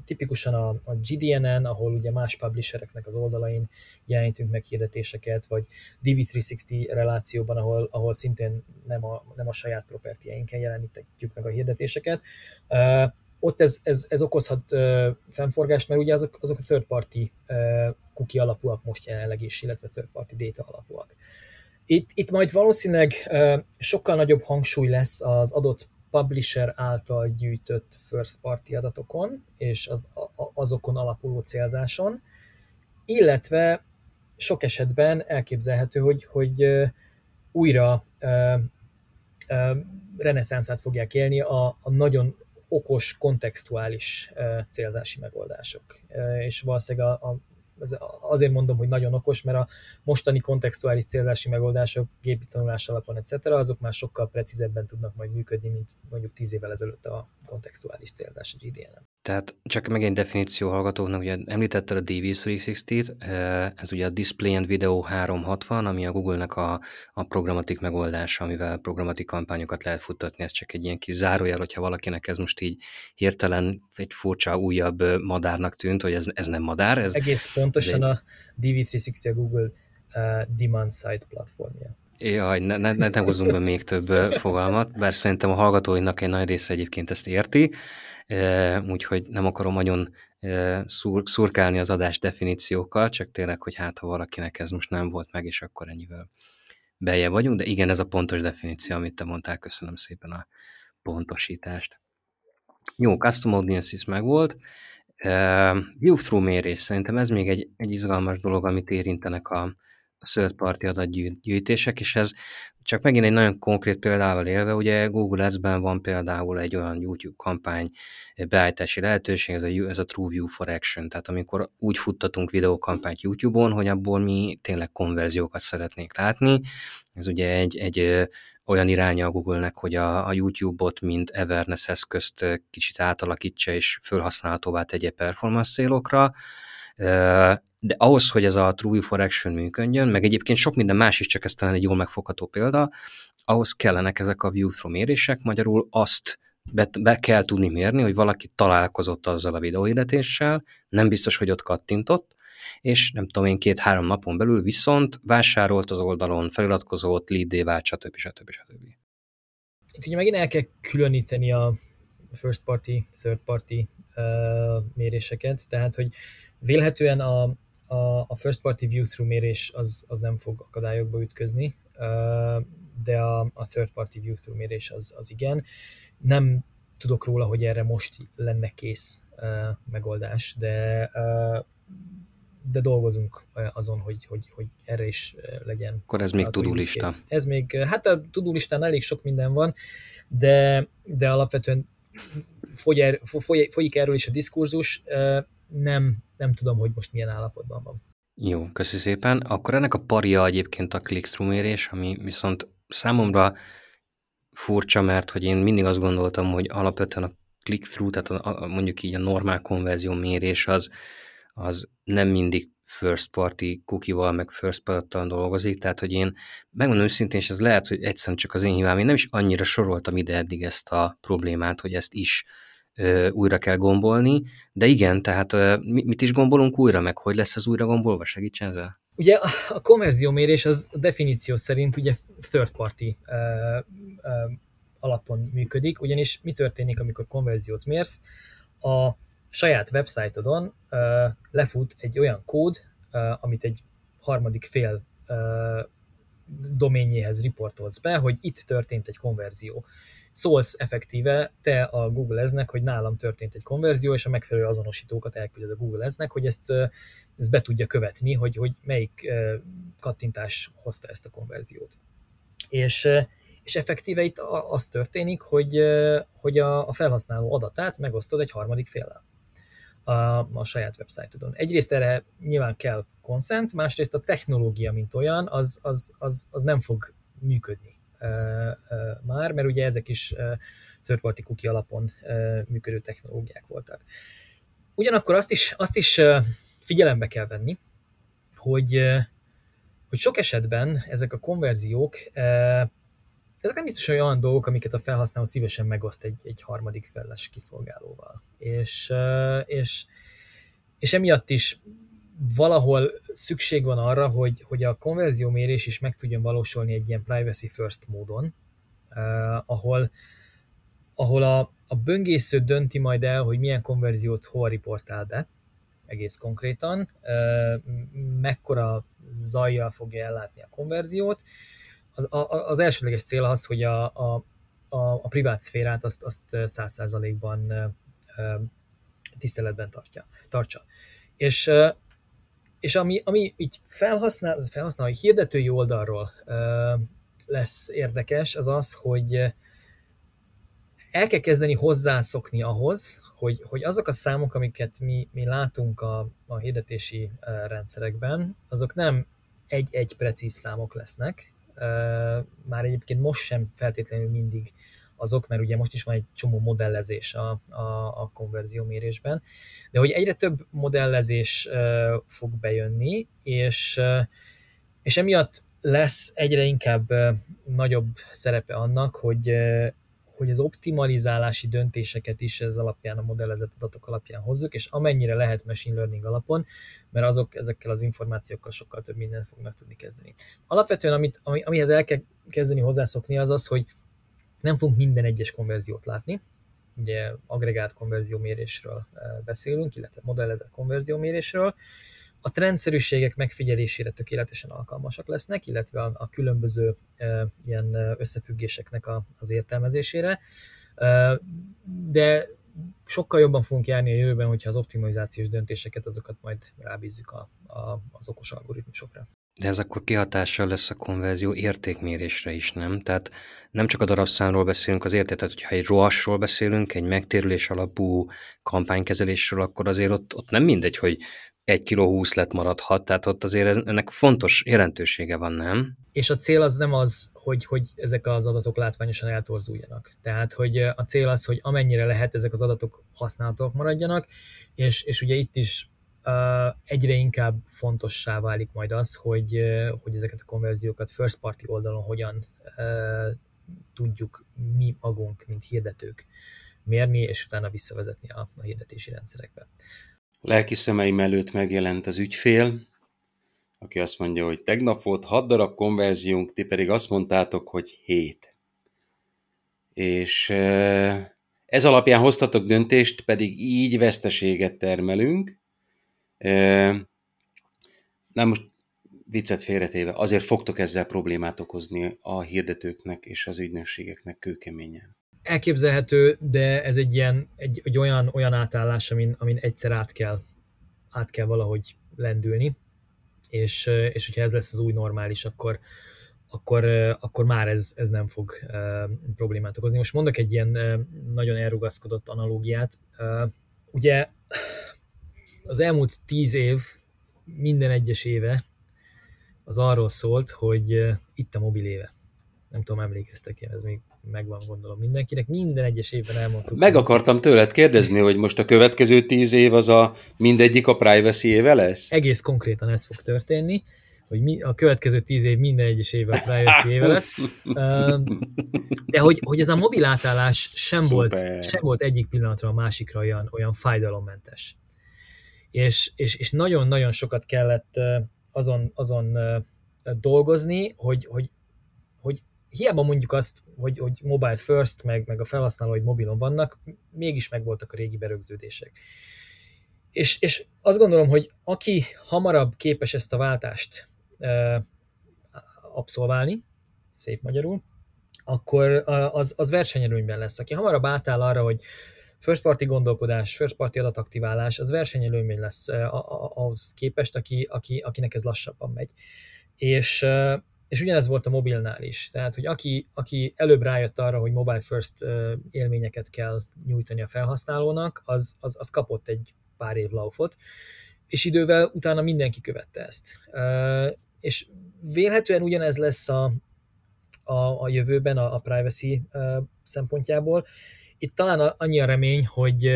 tipikusan a, a GDNN, ahol ugye más publishereknek az oldalain jelentünk meg hirdetéseket, vagy DV360 relációban, ahol, ahol szintén nem a, nem a saját propertieinken jelenítjük meg a hirdetéseket ott ez, ez, ez okozhat fennforgást, mert ugye azok, azok a third party cookie alapúak most jelenleg is, illetve third party data alapúak. Itt, itt majd valószínűleg sokkal nagyobb hangsúly lesz az adott publisher által gyűjtött first party adatokon, és az, azokon alapuló célzáson, illetve sok esetben elképzelhető, hogy, hogy újra reneszánszát fogják élni a, a nagyon okos, kontextuális célzási megoldások. És valószínűleg a, a ez azért mondom, hogy nagyon okos, mert a mostani kontextuális célzási megoldások, gépi tanulás alapon, etc., azok már sokkal precízebben tudnak majd működni, mint mondjuk tíz évvel ezelőtt a kontextuális célzás a GDN-en. Tehát csak megint definíció hallgatóknak, ugye említetted a DV360-t, ez ugye a Display and Video 360, ami a Google-nek a, a programatik megoldása, amivel programatik kampányokat lehet futtatni, ez csak egy ilyen kis zárójel, hogyha valakinek ez most így hirtelen egy furcsa újabb madárnak tűnt, hogy ez, ez nem madár. Ez, Egész pontosan a DV360 a Google uh, demand side platformja. Jaj, ne, ne, ne, ne hozzunk be még több fogalmat, bár szerintem a hallgatóinak egy nagy része egyébként ezt érti, úgyhogy nem akarom nagyon szur, szurkálni az adás definíciókkal, csak tényleg, hogy hát ha valakinek ez most nem volt meg, és akkor ennyivel beje vagyunk, de igen, ez a pontos definíció, amit te mondtál, köszönöm szépen a pontosítást. Jó, Custom Audiences megvolt, View-through mérés, szerintem ez még egy, egy izgalmas dolog, amit érintenek a, a third party adatgyűjtések, és ez csak megint egy nagyon konkrét példával élve, ugye Google Ads-ben van például egy olyan YouTube kampány beállítási lehetőség, ez a, ez a True View for Action, tehát amikor úgy futtatunk videókampányt YouTube-on, hogy abból mi tényleg konverziókat szeretnénk látni, ez ugye egy, egy olyan iránya a Google-nek, hogy a, a YouTube-ot, mint Everness eszközt kicsit átalakítsa és felhasználhatóvá tegye performance célokra, de ahhoz, hogy ez a True for Action működjön, meg egyébként sok minden más is, csak ez talán egy jól megfogható példa, ahhoz kellenek ezek a view-through mérések, magyarul azt be, be kell tudni mérni, hogy valaki találkozott azzal a videóhirdetéssel, nem biztos, hogy ott kattintott, és nem tudom én, két-három napon belül viszont vásárolt az oldalon, feliratkozott, lead vált, stb. stb. stb. Itt ugye megint el kell különíteni a first party, third party uh, méréseket, tehát hogy vélhetően a, a, a first party view-through mérés az, az nem fog akadályokba ütközni, uh, de a, a third party view-through mérés az, az igen. Nem tudok róla, hogy erre most lenne kész uh, megoldás, de uh, de dolgozunk azon, hogy, hogy, hogy erre is legyen. Akkor ez még tudulista. Ez még, hát a tudulistán elég sok minden van, de, de alapvetően fogy, er, foly, folyik erről is a diskurzus, nem, nem tudom, hogy most milyen állapotban van. Jó, köszi szépen. Akkor ennek a paria egyébként a click mérés, ami viszont számomra furcsa, mert hogy én mindig azt gondoltam, hogy alapvetően a click-through, tehát a, a, mondjuk így a normál konverzió mérés az, az nem mindig first party cookie-val, meg first party dolgozik, tehát hogy én megmondom őszintén, és ez lehet, hogy egyszerűen csak az én hibám, én nem is annyira soroltam ide eddig ezt a problémát, hogy ezt is ö, újra kell gombolni, de igen, tehát ö, mit is gombolunk újra, meg hogy lesz ez újra gombolva, segítsen ezzel? Ugye a konverziómérés az definíció szerint ugye third party ö, ö, alapon működik, ugyanis mi történik, amikor konverziót mérsz? A saját websájtodon lefut egy olyan kód, amit egy harmadik fél doményéhez riportolsz be, hogy itt történt egy konverzió. Szólsz effektíve te a Google eznek, hogy nálam történt egy konverzió, és a megfelelő azonosítókat elküldöd a Google eznek, hogy ezt, ezt be tudja követni, hogy, hogy melyik kattintás hozta ezt a konverziót. És, és effektíve itt az történik, hogy, hogy a, a felhasználó adatát megosztod egy harmadik féllel a, a saját websájtodon. Egyrészt erre nyilván kell konszent, másrészt a technológia, mint olyan, az, az, az, az nem fog működni már, mert ugye ezek is third party cookie alapon működő technológiák voltak. Ugyanakkor azt is, azt is figyelembe kell venni, hogy, hogy sok esetben ezek a konverziók ezek nem biztos olyan dolgok, amiket a felhasználó szívesen megoszt egy, egy harmadik feles kiszolgálóval. És, és, és emiatt is valahol szükség van arra, hogy, hogy a konverziómérés is meg tudjon valósulni egy ilyen privacy first módon, eh, ahol, ahol a, a böngésző dönti majd el, hogy milyen konverziót hol riportál be, egész konkrétan, eh, mekkora zajjal fogja ellátni a konverziót, az, az elsőleges cél az, hogy a, a, a, a privát szférát azt, azt száz százalékban tiszteletben tartja, tartsa. És, és ami, ami így felhasznál, felhasználói hirdetői oldalról lesz érdekes, az az, hogy el kell kezdeni hozzászokni ahhoz, hogy, hogy azok a számok, amiket mi, mi látunk a, a hirdetési rendszerekben, azok nem egy-egy precíz számok lesznek, már egyébként most sem feltétlenül mindig azok, mert ugye most is van egy csomó modellezés a, a, a konverziómérésben, de hogy egyre több modellezés fog bejönni, és, és emiatt lesz egyre inkább nagyobb szerepe annak, hogy, hogy az optimalizálási döntéseket is ez alapján, a modellezett adatok alapján hozzuk, és amennyire lehet machine learning alapon, mert azok ezekkel az információkkal sokkal több mindent fognak tudni kezdeni. Alapvetően, amit, ami, amihez el kell kezdeni hozzászokni, az az, hogy nem fogunk minden egyes konverziót látni, ugye agregált konverziómérésről beszélünk, illetve modellezett konverziómérésről, a trendszerűségek megfigyelésére tökéletesen alkalmasak lesznek, illetve a, a különböző e, ilyen összefüggéseknek a, az értelmezésére, e, de sokkal jobban fogunk járni a jövőben, hogyha az optimalizációs döntéseket, azokat majd rábízzuk a, a, az okos algoritmusokra. De ez akkor kihatással lesz a konverzió értékmérésre is, nem? Tehát nem csak a darabszámról beszélünk az érték, tehát hogyha egy rohasról beszélünk, egy megtérülés alapú kampánykezelésről, akkor azért ott, ott nem mindegy, hogy egy kiló húsz lett maradhat, tehát ott azért ennek fontos jelentősége van, nem? És a cél az nem az, hogy, hogy ezek az adatok látványosan eltorzuljanak. Tehát, hogy a cél az, hogy amennyire lehet ezek az adatok használhatók maradjanak, és, és ugye itt is uh, egyre inkább fontossá válik majd az, hogy, uh, hogy ezeket a konverziókat first party oldalon hogyan uh, tudjuk mi magunk, mint hirdetők mérni, és utána visszavezetni a, a hirdetési rendszerekbe. Lelki szemeim előtt megjelent az ügyfél, aki azt mondja, hogy tegnap volt 6 darab konverziónk, ti pedig azt mondtátok, hogy 7. És ez alapján hoztatok döntést, pedig így veszteséget termelünk. Na most viccet félretéve, azért fogtok ezzel problémát okozni a hirdetőknek és az ügynökségeknek kőkeményen elképzelhető, de ez egy ilyen, egy, egy olyan, olyan átállás, amin, amin egyszer át kell, át kell valahogy lendülni, és, és hogyha ez lesz az új normális, akkor, akkor, akkor már ez, ez nem fog uh, problémát okozni. Most mondok egy ilyen uh, nagyon elrugaszkodott analógiát. Uh, ugye az elmúlt tíz év, minden egyes éve az arról szólt, hogy itt a mobil éve. Nem tudom, emlékeztek ez még megvan gondolom mindenkinek. Minden egyes évben elmondtuk. Meg akartam tőled kérdezni, hogy most a következő tíz év az a mindegyik a privacy éve lesz? Egész konkrétan ez fog történni, hogy mi, a következő tíz év minden egyes évben a privacy éve lesz. De hogy, hogy ez a mobil átállás sem volt, sem volt egyik pillanatra a másikra olyan, olyan fájdalommentes. És, és, és nagyon-nagyon sokat kellett azon, azon dolgozni, hogy, hogy, hogy hiába mondjuk azt, hogy, hogy mobile first, meg, meg a felhasználó, hogy mobilon vannak, mégis megvoltak a régi berögződések. És, és azt gondolom, hogy aki hamarabb képes ezt a váltást e, abszolválni, szép magyarul, akkor az, az versenyelőnyben lesz. Aki hamarabb átáll arra, hogy first party gondolkodás, first party adataktiválás, az versenyelőnyben lesz ahhoz képest, aki, aki, akinek ez lassabban megy. És, és ugyanez volt a mobilnál is. Tehát, hogy aki, aki előbb rájött arra, hogy mobile first élményeket kell nyújtani a felhasználónak, az, az, az kapott egy pár év laufot, és idővel utána mindenki követte ezt. És vélhetően ugyanez lesz a, a, a jövőben a, a privacy szempontjából. Itt talán annyi a remény, hogy,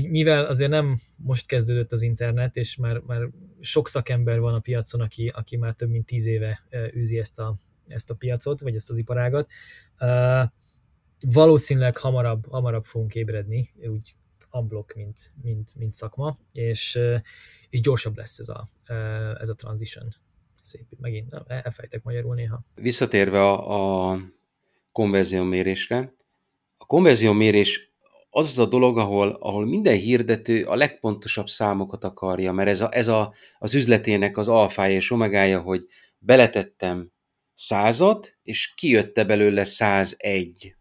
hogy mivel azért nem most kezdődött az internet, és már, már sok szakember van a piacon, aki, aki már több mint tíz éve űzi ezt a, ezt a piacot, vagy ezt az iparágat, valószínűleg hamarabb, hamarabb fogunk ébredni, úgy unblock, mint, mint, mint szakma, és, és gyorsabb lesz ez a, ez a transition. Szép, megint elfejtek magyarul néha. Visszatérve a, a konverziómérésre, a konverziómérés az az a dolog, ahol, ahol minden hirdető a legpontosabb számokat akarja, mert ez, a, ez a, az üzletének az alfája és omegája, hogy beletettem százat, és kijötte belőle 101.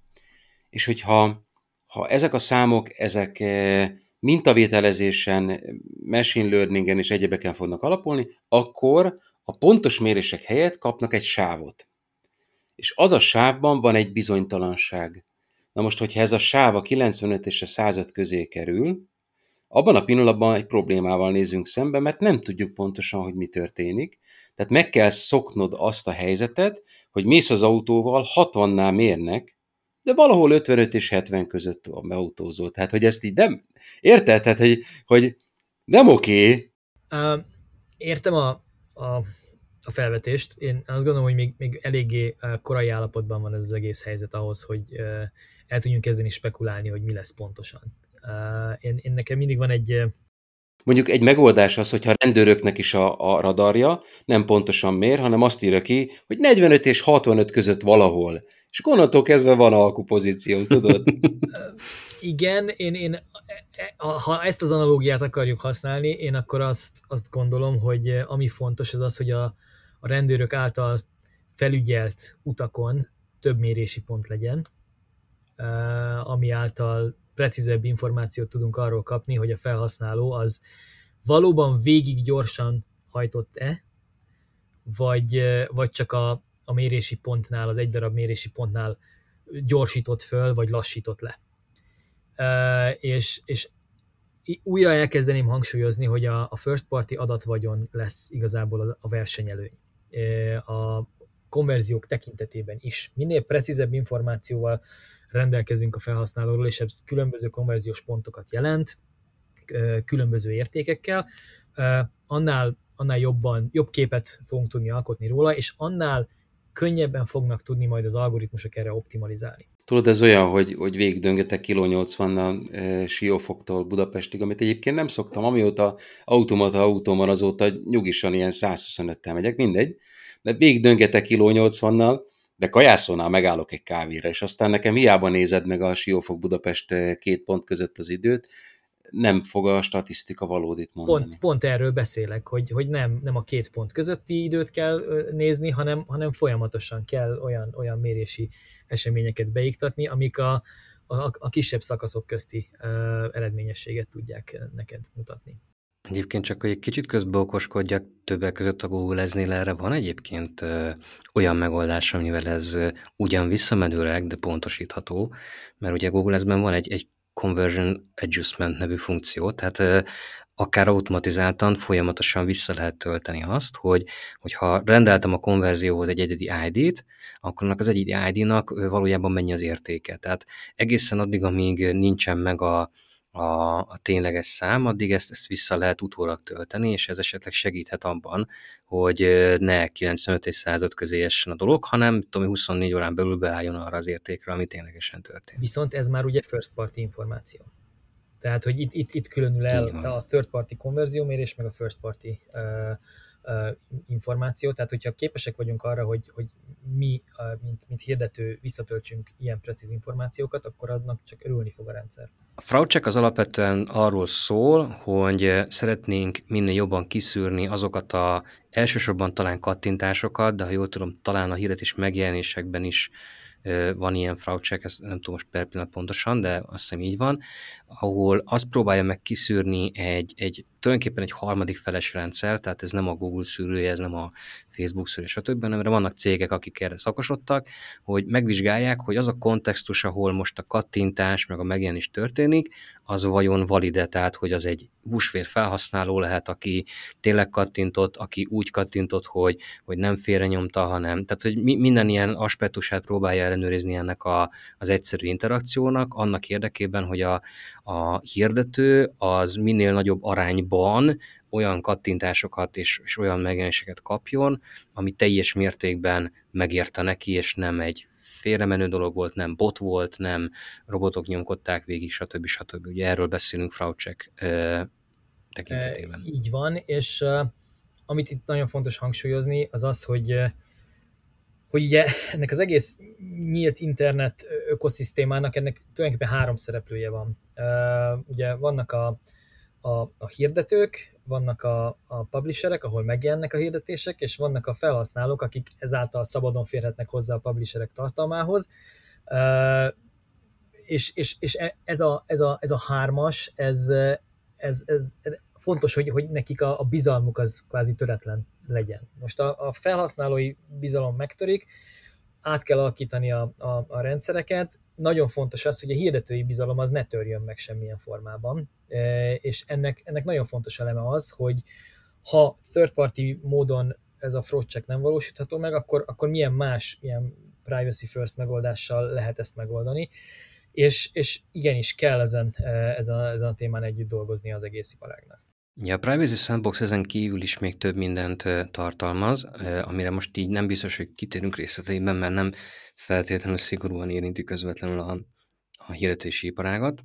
És hogyha ha ezek a számok, ezek eh, mintavételezésen, machine learningen és egyebeken fognak alapulni, akkor a pontos mérések helyett kapnak egy sávot. És az a sávban van egy bizonytalanság. Na most, hogyha ez a sáv a 95 és a 105 közé kerül, abban a pillanatban egy problémával nézünk szembe, mert nem tudjuk pontosan, hogy mi történik. Tehát meg kell szoknod azt a helyzetet, hogy mész az autóval, 60-nál mérnek, de valahol 55 és 70 között a autózó. Tehát, hogy ezt így nem... Érted? Tehát, hogy, hogy nem oké. Okay. Értem a, a, a felvetést. Én azt gondolom, hogy még, még eléggé korai állapotban van ez az egész helyzet ahhoz, hogy el tudjunk kezdeni spekulálni, hogy mi lesz pontosan. Uh, én, én nekem mindig van egy Mondjuk egy megoldás az, hogyha a rendőröknek is a, a radarja nem pontosan mér, hanem azt írja ki, hogy 45 és 65 között valahol. És onnantól kezdve van alkupozíció, tudod? Igen, én, én, ha ezt az analógiát akarjuk használni, én akkor azt, azt gondolom, hogy ami fontos az az, hogy a, a rendőrök által felügyelt utakon több mérési pont legyen, ami által precízebb információt tudunk arról kapni, hogy a felhasználó az valóban végig gyorsan hajtott-e, vagy, vagy csak a, a mérési pontnál, az egy darab mérési pontnál gyorsított föl, vagy lassított le. És, és újra elkezdeném hangsúlyozni, hogy a, a first party adatvagyon lesz igazából a versenyelőny. A konverziók tekintetében is. Minél precízebb információval rendelkezünk a felhasználóról, és ez különböző konverziós pontokat jelent, különböző értékekkel, annál, annál jobban, jobb képet fogunk tudni alkotni róla, és annál könnyebben fognak tudni majd az algoritmusok erre optimalizálni. Tudod, ez olyan, hogy, hogy végigdöngetek kiló 80-nal e, Siófoktól Budapestig, amit egyébként nem szoktam, amióta automata autóm van, azóta nyugisan ilyen 125-tel megyek, mindegy, de végigdöngetek kiló 80-nal, de kajászónál megállok egy kávéra, és aztán nekem hiába nézed meg a Siófok Budapest két pont között az időt, nem fog a statisztika valódit mondani. Pont, pont erről beszélek, hogy, hogy nem, nem a két pont közötti időt kell nézni, hanem, hanem folyamatosan kell olyan, olyan mérési eseményeket beiktatni, amik a, a, a kisebb szakaszok közti uh, eredményességet tudják neked mutatni. Egyébként csak, hogy egy kicsit közbe okoskodjak, többek között a Google erre van egyébként ö, olyan megoldás, amivel ez ö, ugyan visszamenőleg, de pontosítható, mert ugye Google ezben van egy, egy Conversion Adjustment nevű funkció, tehát ö, akár automatizáltan folyamatosan vissza lehet tölteni azt, hogy hogyha rendeltem a konverzióhoz egy egyedi ID-t, akkor annak az egyedi ID-nak valójában mennyi az értéke. Tehát egészen addig, amíg nincsen meg a, a, a tényleges szám, addig ezt, ezt vissza lehet utólag tölteni, és ez esetleg segíthet abban, hogy ne 95 és 105 közé essen a dolog, hanem tudom, 24 órán belül beálljon arra az értékre, ami ténylegesen történt. Viszont ez már ugye first party információ. Tehát, hogy itt, itt, itt különül el a third party konverziómérés, meg a first party uh, uh, információ. Tehát, hogyha képesek vagyunk arra, hogy, hogy mi, mint, mint hirdető, visszatöltsünk ilyen precíz információkat, akkor annak csak örülni fog a rendszer. A fraudcheck az alapvetően arról szól, hogy szeretnénk minél jobban kiszűrni azokat a elsősorban talán kattintásokat, de ha jól tudom, talán a hirdetés megjelenésekben is van ilyen fraudcheck, ezt nem tudom most per pillanat pontosan, de azt hiszem így van, ahol azt próbálja meg kiszűrni egy, egy tulajdonképpen egy harmadik feles rendszer, tehát ez nem a Google szűrője, ez nem a Facebook szűrő, stb., hanem vannak cégek, akik erre szakosodtak, hogy megvizsgálják, hogy az a kontextus, ahol most a kattintás, meg a megjelenés történik, az vajon valide, tehát hogy az egy húsvér felhasználó lehet, aki tényleg kattintott, aki úgy kattintott, hogy, hogy nem félrenyomta, hanem, tehát hogy minden ilyen aspektusát próbálja ellenőrizni ennek a, az egyszerű interakciónak, annak érdekében, hogy a, a hirdető az minél nagyobb arányban olyan kattintásokat és, és olyan megjelenéseket kapjon, ami teljes mértékben megérte neki, és nem egy félremenő dolog volt, nem bot volt, nem robotok nyomkodták végig, stb. stb. Ugye erről beszélünk Fraudcheck tekintetében. E, így van, és uh, amit itt nagyon fontos hangsúlyozni, az az, hogy hogy ugye ennek az egész nyílt internet ökoszisztémának ennek tulajdonképpen három szereplője van. Uh, ugye vannak a, a, a hirdetők, vannak a, a publisherek, ahol megjelennek a hirdetések, és vannak a felhasználók, akik ezáltal szabadon férhetnek hozzá a publisherek tartalmához. Uh, és, és, és e, ez, a, ez, a, ez a hármas, ez, ez, ez, fontos, hogy, hogy nekik a, a bizalmuk az kvázi töretlen legyen. Most a, a felhasználói bizalom megtörik, át kell alakítani a, a, a rendszereket. Nagyon fontos az, hogy a hirdetői bizalom az ne törjön meg semmilyen formában, és ennek, ennek nagyon fontos eleme az, hogy ha third party módon ez a fraud check nem valósítható meg, akkor, akkor milyen más ilyen privacy first megoldással lehet ezt megoldani, és, és igenis kell ezen, ezen, a, ezen a témán együtt dolgozni az egész iparágnak. Ja, a Privacy Sandbox ezen kívül is még több mindent tartalmaz, amire most így nem biztos, hogy kitérünk részleteiben, mert nem feltétlenül szigorúan érinti közvetlenül a, a hirdetési iparágat.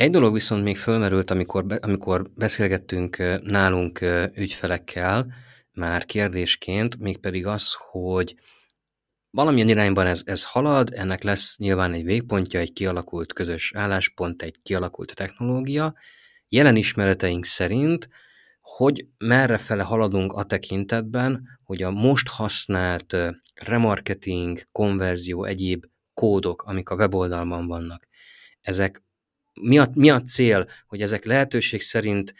Egy dolog viszont még fölmerült, amikor, be, amikor beszélgettünk nálunk ügyfelekkel, már kérdésként, mégpedig az, hogy valamilyen irányban ez, ez halad, ennek lesz nyilván egy végpontja, egy kialakult közös álláspont, egy kialakult technológia, jelen ismereteink szerint, hogy merre fele haladunk a tekintetben, hogy a most használt remarketing, konverzió, egyéb kódok, amik a weboldalban vannak, ezek mi a, mi a cél, hogy ezek lehetőség szerint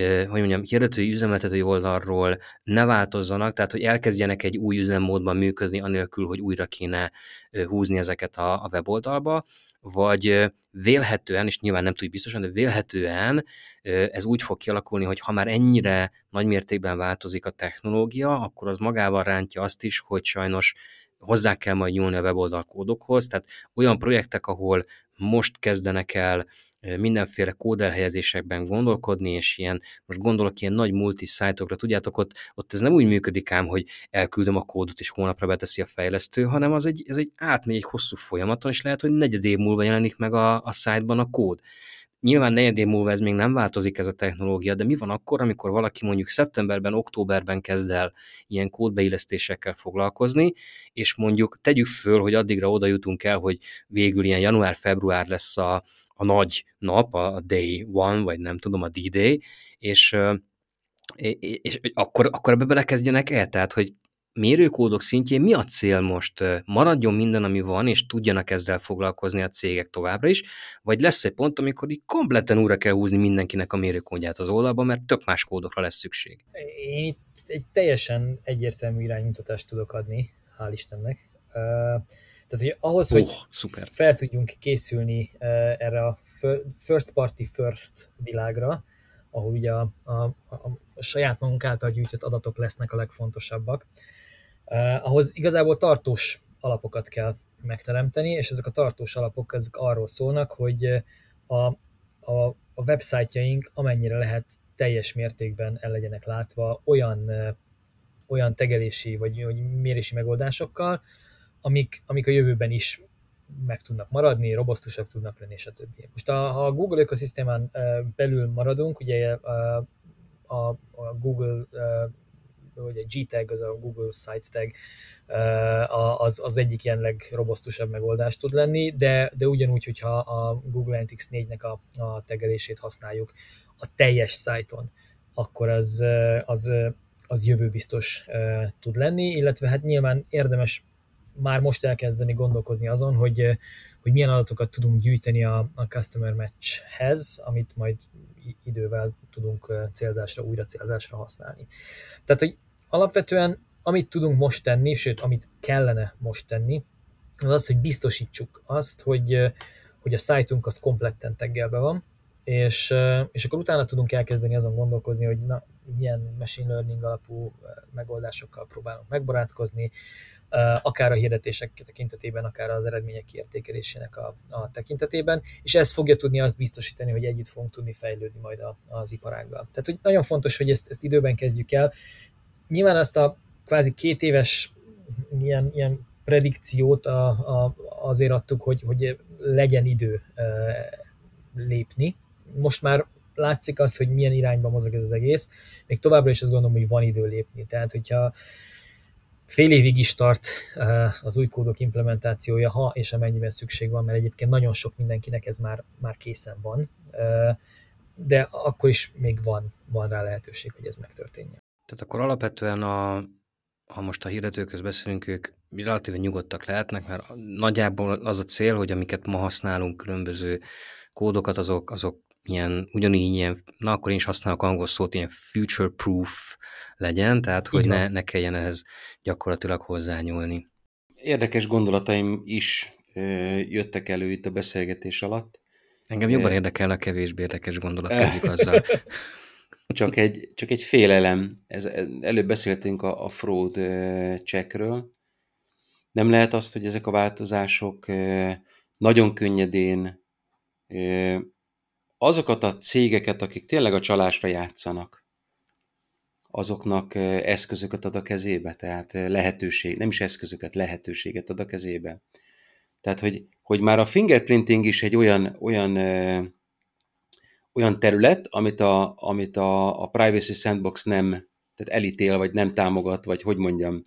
hogy mondjam, hirdetői üzemeltetői oldalról ne változzanak, tehát hogy elkezdjenek egy új üzemmódban működni, anélkül, hogy újra kéne húzni ezeket a, a weboldalba, vagy vélhetően, és nyilván nem tudjuk biztosan, de vélhetően ez úgy fog kialakulni, hogy ha már ennyire nagy mértékben változik a technológia, akkor az magával rántja azt is, hogy sajnos hozzá kell majd nyúlni a weboldal kódokhoz, tehát olyan projektek, ahol most kezdenek el mindenféle kódelhelyezésekben gondolkodni, és ilyen, most gondolok ilyen nagy multi szájtokra, tudjátok, ott, ott ez nem úgy működik ám, hogy elküldöm a kódot, és hónapra beteszi a fejlesztő, hanem az egy, ez egy átmegy egy hosszú folyamaton, és lehet, hogy negyed év múlva jelenik meg a, a szájtban a kód. Nyilván negyed év múlva ez még nem változik ez a technológia, de mi van akkor, amikor valaki mondjuk szeptemberben, októberben kezd el ilyen kódbeillesztésekkel foglalkozni, és mondjuk tegyük föl, hogy addigra oda jutunk el, hogy végül ilyen január-február lesz a, a nagy nap, a day one, vagy nem tudom, a D-day, és, és, és akkor, akkor ebbe belekezdjenek el, tehát, hogy mérőkódok szintjén mi a cél most? Maradjon minden, ami van, és tudjanak ezzel foglalkozni a cégek továbbra is, vagy lesz egy pont, amikor így kompletten újra kell húzni mindenkinek a mérőkódját az oldalba, mert tök más kódokra lesz szükség? Én itt egy teljesen egyértelmű iránymutatást tudok adni, hál' Istennek. Tehát, hogy ahhoz, oh, hogy szuper. fel tudjunk készülni erre a first party first világra, ahol ugye a, a, a, a saját magunk által gyűjtött adatok lesznek a legfontosabbak, eh, ahhoz igazából tartós alapokat kell megteremteni, és ezek a tartós alapok ezek arról szólnak, hogy a, a, a websájtjaink amennyire lehet teljes mértékben el legyenek látva olyan, olyan tegelési vagy, vagy mérési megoldásokkal, amik, amik a jövőben is meg tudnak maradni, robosztusak tudnak lenni, stb. Most a, ha a Google ökoszisztémán belül maradunk, ugye a, a, a Google vagy a G-tag, az a Google Site tag, az, az egyik ilyen legrobosztusabb megoldás tud lenni, de, de ugyanúgy, hogyha a Google Analytics 4-nek a, a tegelését használjuk a teljes szájton, akkor az, az, az jövőbiztos tud lenni, illetve hát nyilván érdemes már most elkezdeni gondolkodni azon, hogy, hogy milyen adatokat tudunk gyűjteni a, a Customer Matchhez, amit majd idővel tudunk célzásra, újra célzásra használni. Tehát, hogy alapvetően amit tudunk most tenni, sőt, amit kellene most tenni, az az, hogy biztosítsuk azt, hogy, hogy a szájtunk az kompletten teggelve van, és, és akkor utána tudunk elkezdeni azon gondolkozni, hogy na, milyen machine learning alapú megoldásokkal próbálunk megbarátkozni, akár a hirdetések tekintetében, akár az eredmények kiértékelésének a, a tekintetében, és ez fogja tudni azt biztosítani, hogy együtt fogunk tudni fejlődni majd a, az iparággal. Tehát hogy nagyon fontos, hogy ezt, ezt időben kezdjük el. Nyilván azt a kvázi két éves ilyen, ilyen predikciót a, a, azért adtuk, hogy, hogy legyen idő lépni. Most már látszik az, hogy milyen irányba mozog ez az egész. Még továbbra is azt gondolom, hogy van idő lépni. Tehát, hogyha fél évig is tart az új kódok implementációja, ha és amennyiben szükség van, mert egyébként nagyon sok mindenkinek ez már, már készen van, de akkor is még van, van rá lehetőség, hogy ez megtörténjen. Tehát akkor alapvetően a, ha most a hirdetőköz beszélünk, ők relatíve nyugodtak lehetnek, mert nagyjából az a cél, hogy amiket ma használunk, különböző kódokat, azok, azok ilyen, ugyanígy ilyen, na akkor én is használok angol szót, ilyen future-proof legyen, tehát hogy ne, ne kelljen ehhez gyakorlatilag hozzányúlni. Érdekes gondolataim is jöttek elő itt a beszélgetés alatt. Engem jobban érdekel a kevésbé érdekes gondolat, kezdjük azzal. Csak, egy, csak egy félelem. Ez, előbb beszéltünk a, a fraud checkről. Nem lehet azt, hogy ezek a változások nagyon könnyedén azokat a cégeket, akik tényleg a csalásra játszanak, azoknak eszközöket ad a kezébe, tehát lehetőség, nem is eszközöket, lehetőséget ad a kezébe. Tehát, hogy, hogy már a fingerprinting is egy olyan, olyan, olyan terület, amit a, amit a, a Privacy Sandbox nem tehát elítél, vagy nem támogat, vagy hogy mondjam,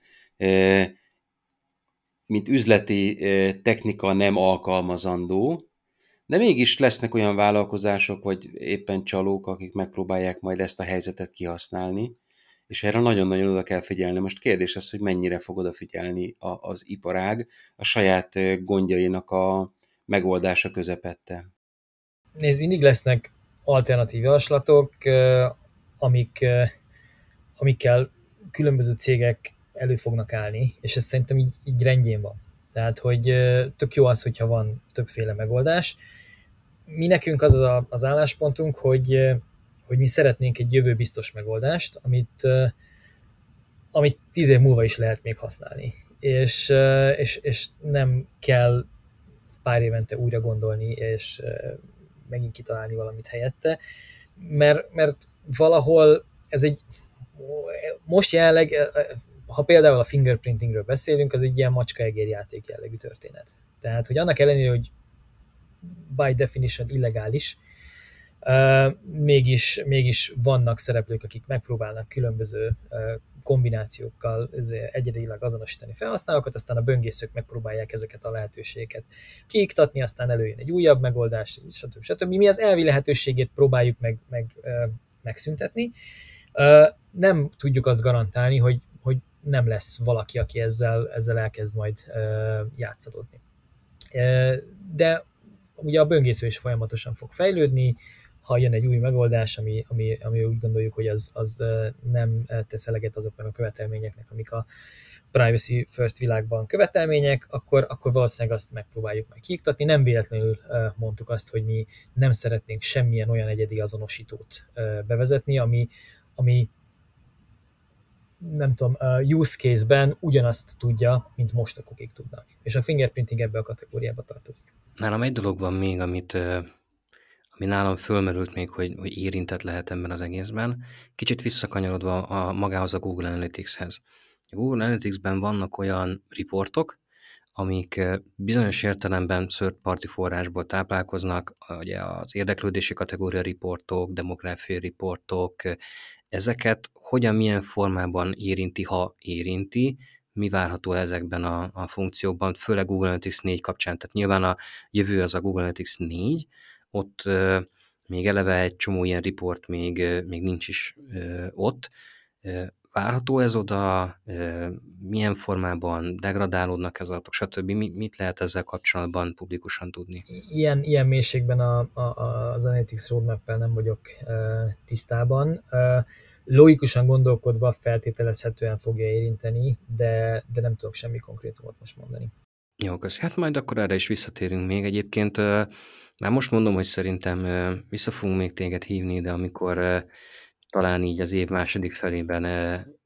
mint üzleti technika nem alkalmazandó, de mégis lesznek olyan vállalkozások, vagy éppen csalók, akik megpróbálják majd ezt a helyzetet kihasználni, és erre nagyon-nagyon oda kell figyelni. Most kérdés az, hogy mennyire fog odafigyelni a, az iparág a saját gondjainak a megoldása közepette. Nézd, mindig lesznek alternatív javaslatok, amik, amikkel különböző cégek elő fognak állni, és ez szerintem így, így rendjén van. Tehát, hogy tök jó az, hogyha van többféle megoldás. Mi nekünk az az, az álláspontunk, hogy, hogy mi szeretnénk egy jövőbiztos megoldást, amit, amit tíz év múlva is lehet még használni. És, és, és nem kell pár évente újra gondolni, és megint kitalálni valamit helyette, mert, mert valahol ez egy, most jelenleg ha például a fingerprintingről beszélünk, az egy ilyen macska-egér játék jellegű történet. Tehát, hogy annak ellenére, hogy by definition illegális, Uh, mégis, mégis vannak szereplők, akik megpróbálnak különböző uh, kombinációkkal egyedileg azonosítani felhasználókat, aztán a böngészők megpróbálják ezeket a lehetőségeket kiiktatni, aztán előjön egy újabb megoldás, stb. stb. Mi az elvi lehetőségét próbáljuk meg, meg megszüntetni. Nem tudjuk azt garantálni, hogy nem lesz valaki, aki ezzel, ezzel elkezd majd játszadozni. De ugye a böngésző is folyamatosan fog fejlődni, ha jön egy új megoldás, ami, ami, ami úgy gondoljuk, hogy az, az nem tesz eleget azoknak a követelményeknek, amik a privacy first világban követelmények, akkor, akkor valószínűleg azt megpróbáljuk meg kiiktatni. Nem véletlenül mondtuk azt, hogy mi nem szeretnénk semmilyen olyan egyedi azonosítót bevezetni, ami, ami nem tudom, use case-ben ugyanazt tudja, mint most a kukik tudnak. És a fingerprinting ebbe a kategóriába tartozik. Nálam egy dolog van még, amit, ami nálam fölmerült még, hogy, hogy érintett lehet ebben az egészben. Kicsit visszakanyarodva a, magához a Google Analytics-hez. A Google Analytics-ben vannak olyan riportok, amik bizonyos értelemben third party forrásból táplálkoznak, ugye az érdeklődési kategória riportok, demográfiai riportok, ezeket hogyan, milyen formában érinti, ha érinti, mi várható ezekben a, a funkciókban, főleg Google Analytics 4 kapcsán. Tehát nyilván a jövő az a Google Analytics 4, ott még eleve egy csomó ilyen report még, még nincs is ott. Várható ez oda, milyen formában degradálódnak ez adatok, stb. Mit lehet ezzel kapcsolatban publikusan tudni? Ilyen, ilyen mélységben a, a, az Analytics roadmap nem vagyok tisztában. Logikusan gondolkodva feltételezhetően fogja érinteni, de, de nem tudok semmi konkrétumot most mondani. Jó, kösz. Hát majd akkor erre is visszatérünk még. Egyébként már most mondom, hogy szerintem vissza fogunk még téged hívni, de amikor talán így az év második felében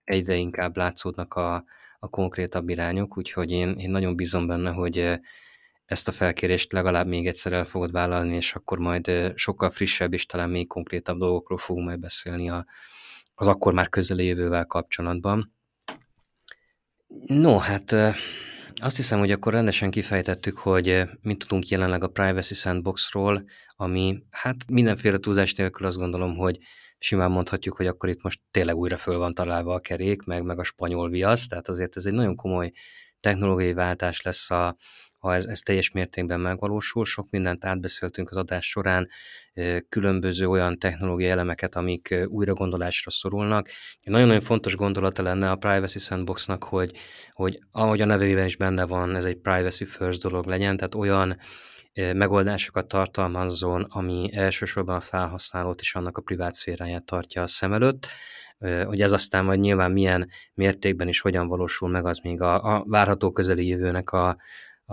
egyre inkább látszódnak a, a konkrétabb irányok, úgyhogy én, én nagyon bízom benne, hogy ezt a felkérést legalább még egyszer el fogod vállalni, és akkor majd sokkal frissebb és talán még konkrétabb dolgokról fogunk majd beszélni a, az akkor már közeli jövővel kapcsolatban. No, hát azt hiszem, hogy akkor rendesen kifejtettük, hogy mit tudunk jelenleg a Privacy Sandboxról, ami hát mindenféle túlzás nélkül azt gondolom, hogy simán mondhatjuk, hogy akkor itt most tényleg újra föl van találva a kerék, meg, meg a spanyol viasz, tehát azért ez egy nagyon komoly technológiai váltás lesz a, ha ez, ez teljes mértékben megvalósul. Sok mindent átbeszéltünk az adás során, különböző olyan technológiai elemeket, amik újra gondolásra szorulnak. Nagyon-nagyon fontos gondolata lenne a Privacy Sandboxnak, hogy, hogy ahogy a nevében is benne van, ez egy privacy first dolog legyen, tehát olyan megoldásokat tartalmazzon, ami elsősorban a felhasználót és annak a privát szféráját tartja a szem előtt, hogy ez aztán majd nyilván milyen mértékben is hogyan valósul meg, az még a, a várható közeli jövőnek a,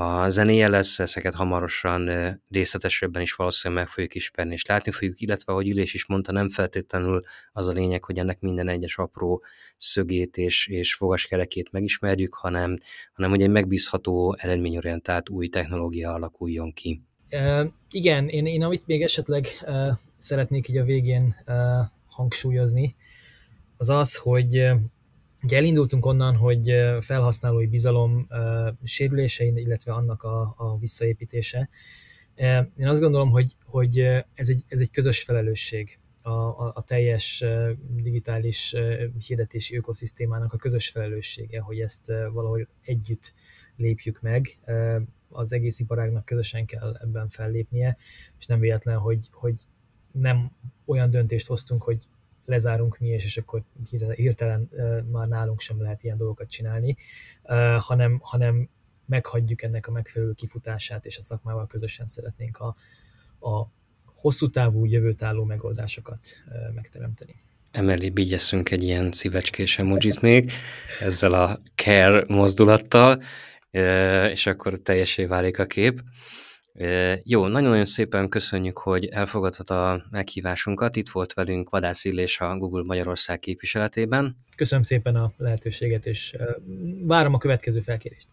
a zenéje lesz, ezeket hamarosan részletesebben is valószínűleg meg fogjuk ismerni és látni fogjuk, illetve, ahogy Ülés is mondta, nem feltétlenül az a lényeg, hogy ennek minden egyes apró szögét és, és fogaskerekét megismerjük, hanem, hanem hogy egy megbízható, eredményorientált új technológia alakuljon ki. Uh, igen, én, én amit még esetleg uh, szeretnék így a végén uh, hangsúlyozni, az az, hogy Ugye elindultunk onnan, hogy felhasználói bizalom sérülése, illetve annak a, a visszaépítése. Én azt gondolom, hogy, hogy ez, egy, ez egy közös felelősség a, a, a teljes digitális hirdetési ökoszisztémának a közös felelőssége, hogy ezt valahogy együtt lépjük meg. Az egész iparágnak közösen kell ebben fellépnie, és nem véletlen, hogy, hogy nem olyan döntést hoztunk, hogy lezárunk mi, és, és akkor hirtelen már nálunk sem lehet ilyen dolgokat csinálni, hanem, hanem meghagyjuk ennek a megfelelő kifutását, és a szakmával közösen szeretnénk a, a hosszú távú, jövőtálló megoldásokat megteremteni. Emellé bígyeszünk egy ilyen szívecskés emojit még, ezzel a care mozdulattal, és akkor teljesé válik a kép. Jó, nagyon-nagyon szépen köszönjük, hogy elfogadhat a meghívásunkat. Itt volt velünk Vadász Illés a Google Magyarország képviseletében. Köszönöm szépen a lehetőséget, és várom a következő felkérést.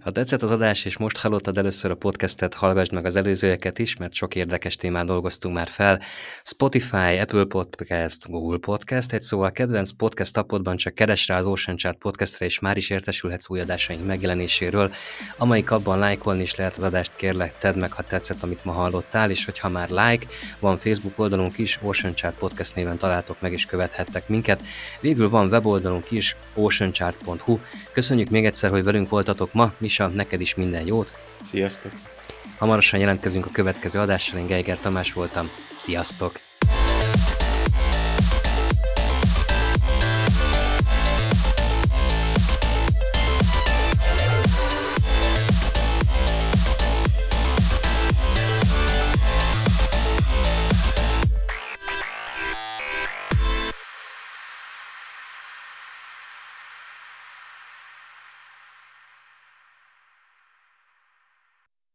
Ha tetszett az adás, és most hallottad először a podcastet, hallgassd meg az előzőeket is, mert sok érdekes témát dolgoztunk már fel. Spotify, Apple Podcast, Google Podcast, egy szóval kedvenc podcast appodban csak keres rá az Ocean Chart podcastre, és már is értesülhetsz új adásaink megjelenéséről. Amelyik abban lájkolni is lehet az adást, kérlek, tedd meg, ha tetszett, amit ma hallottál, és hogyha már like, van Facebook oldalunk is, Ocean Chart Podcast néven találtok meg, és követhettek minket. Végül van weboldalunk is, oceanchart.hu. Köszönjük még egyszer, hogy velünk voltatok ma, Misa, neked is minden jót. Sziasztok! Hamarosan jelentkezünk a következő adással, én Geiger Tamás voltam. Sziasztok!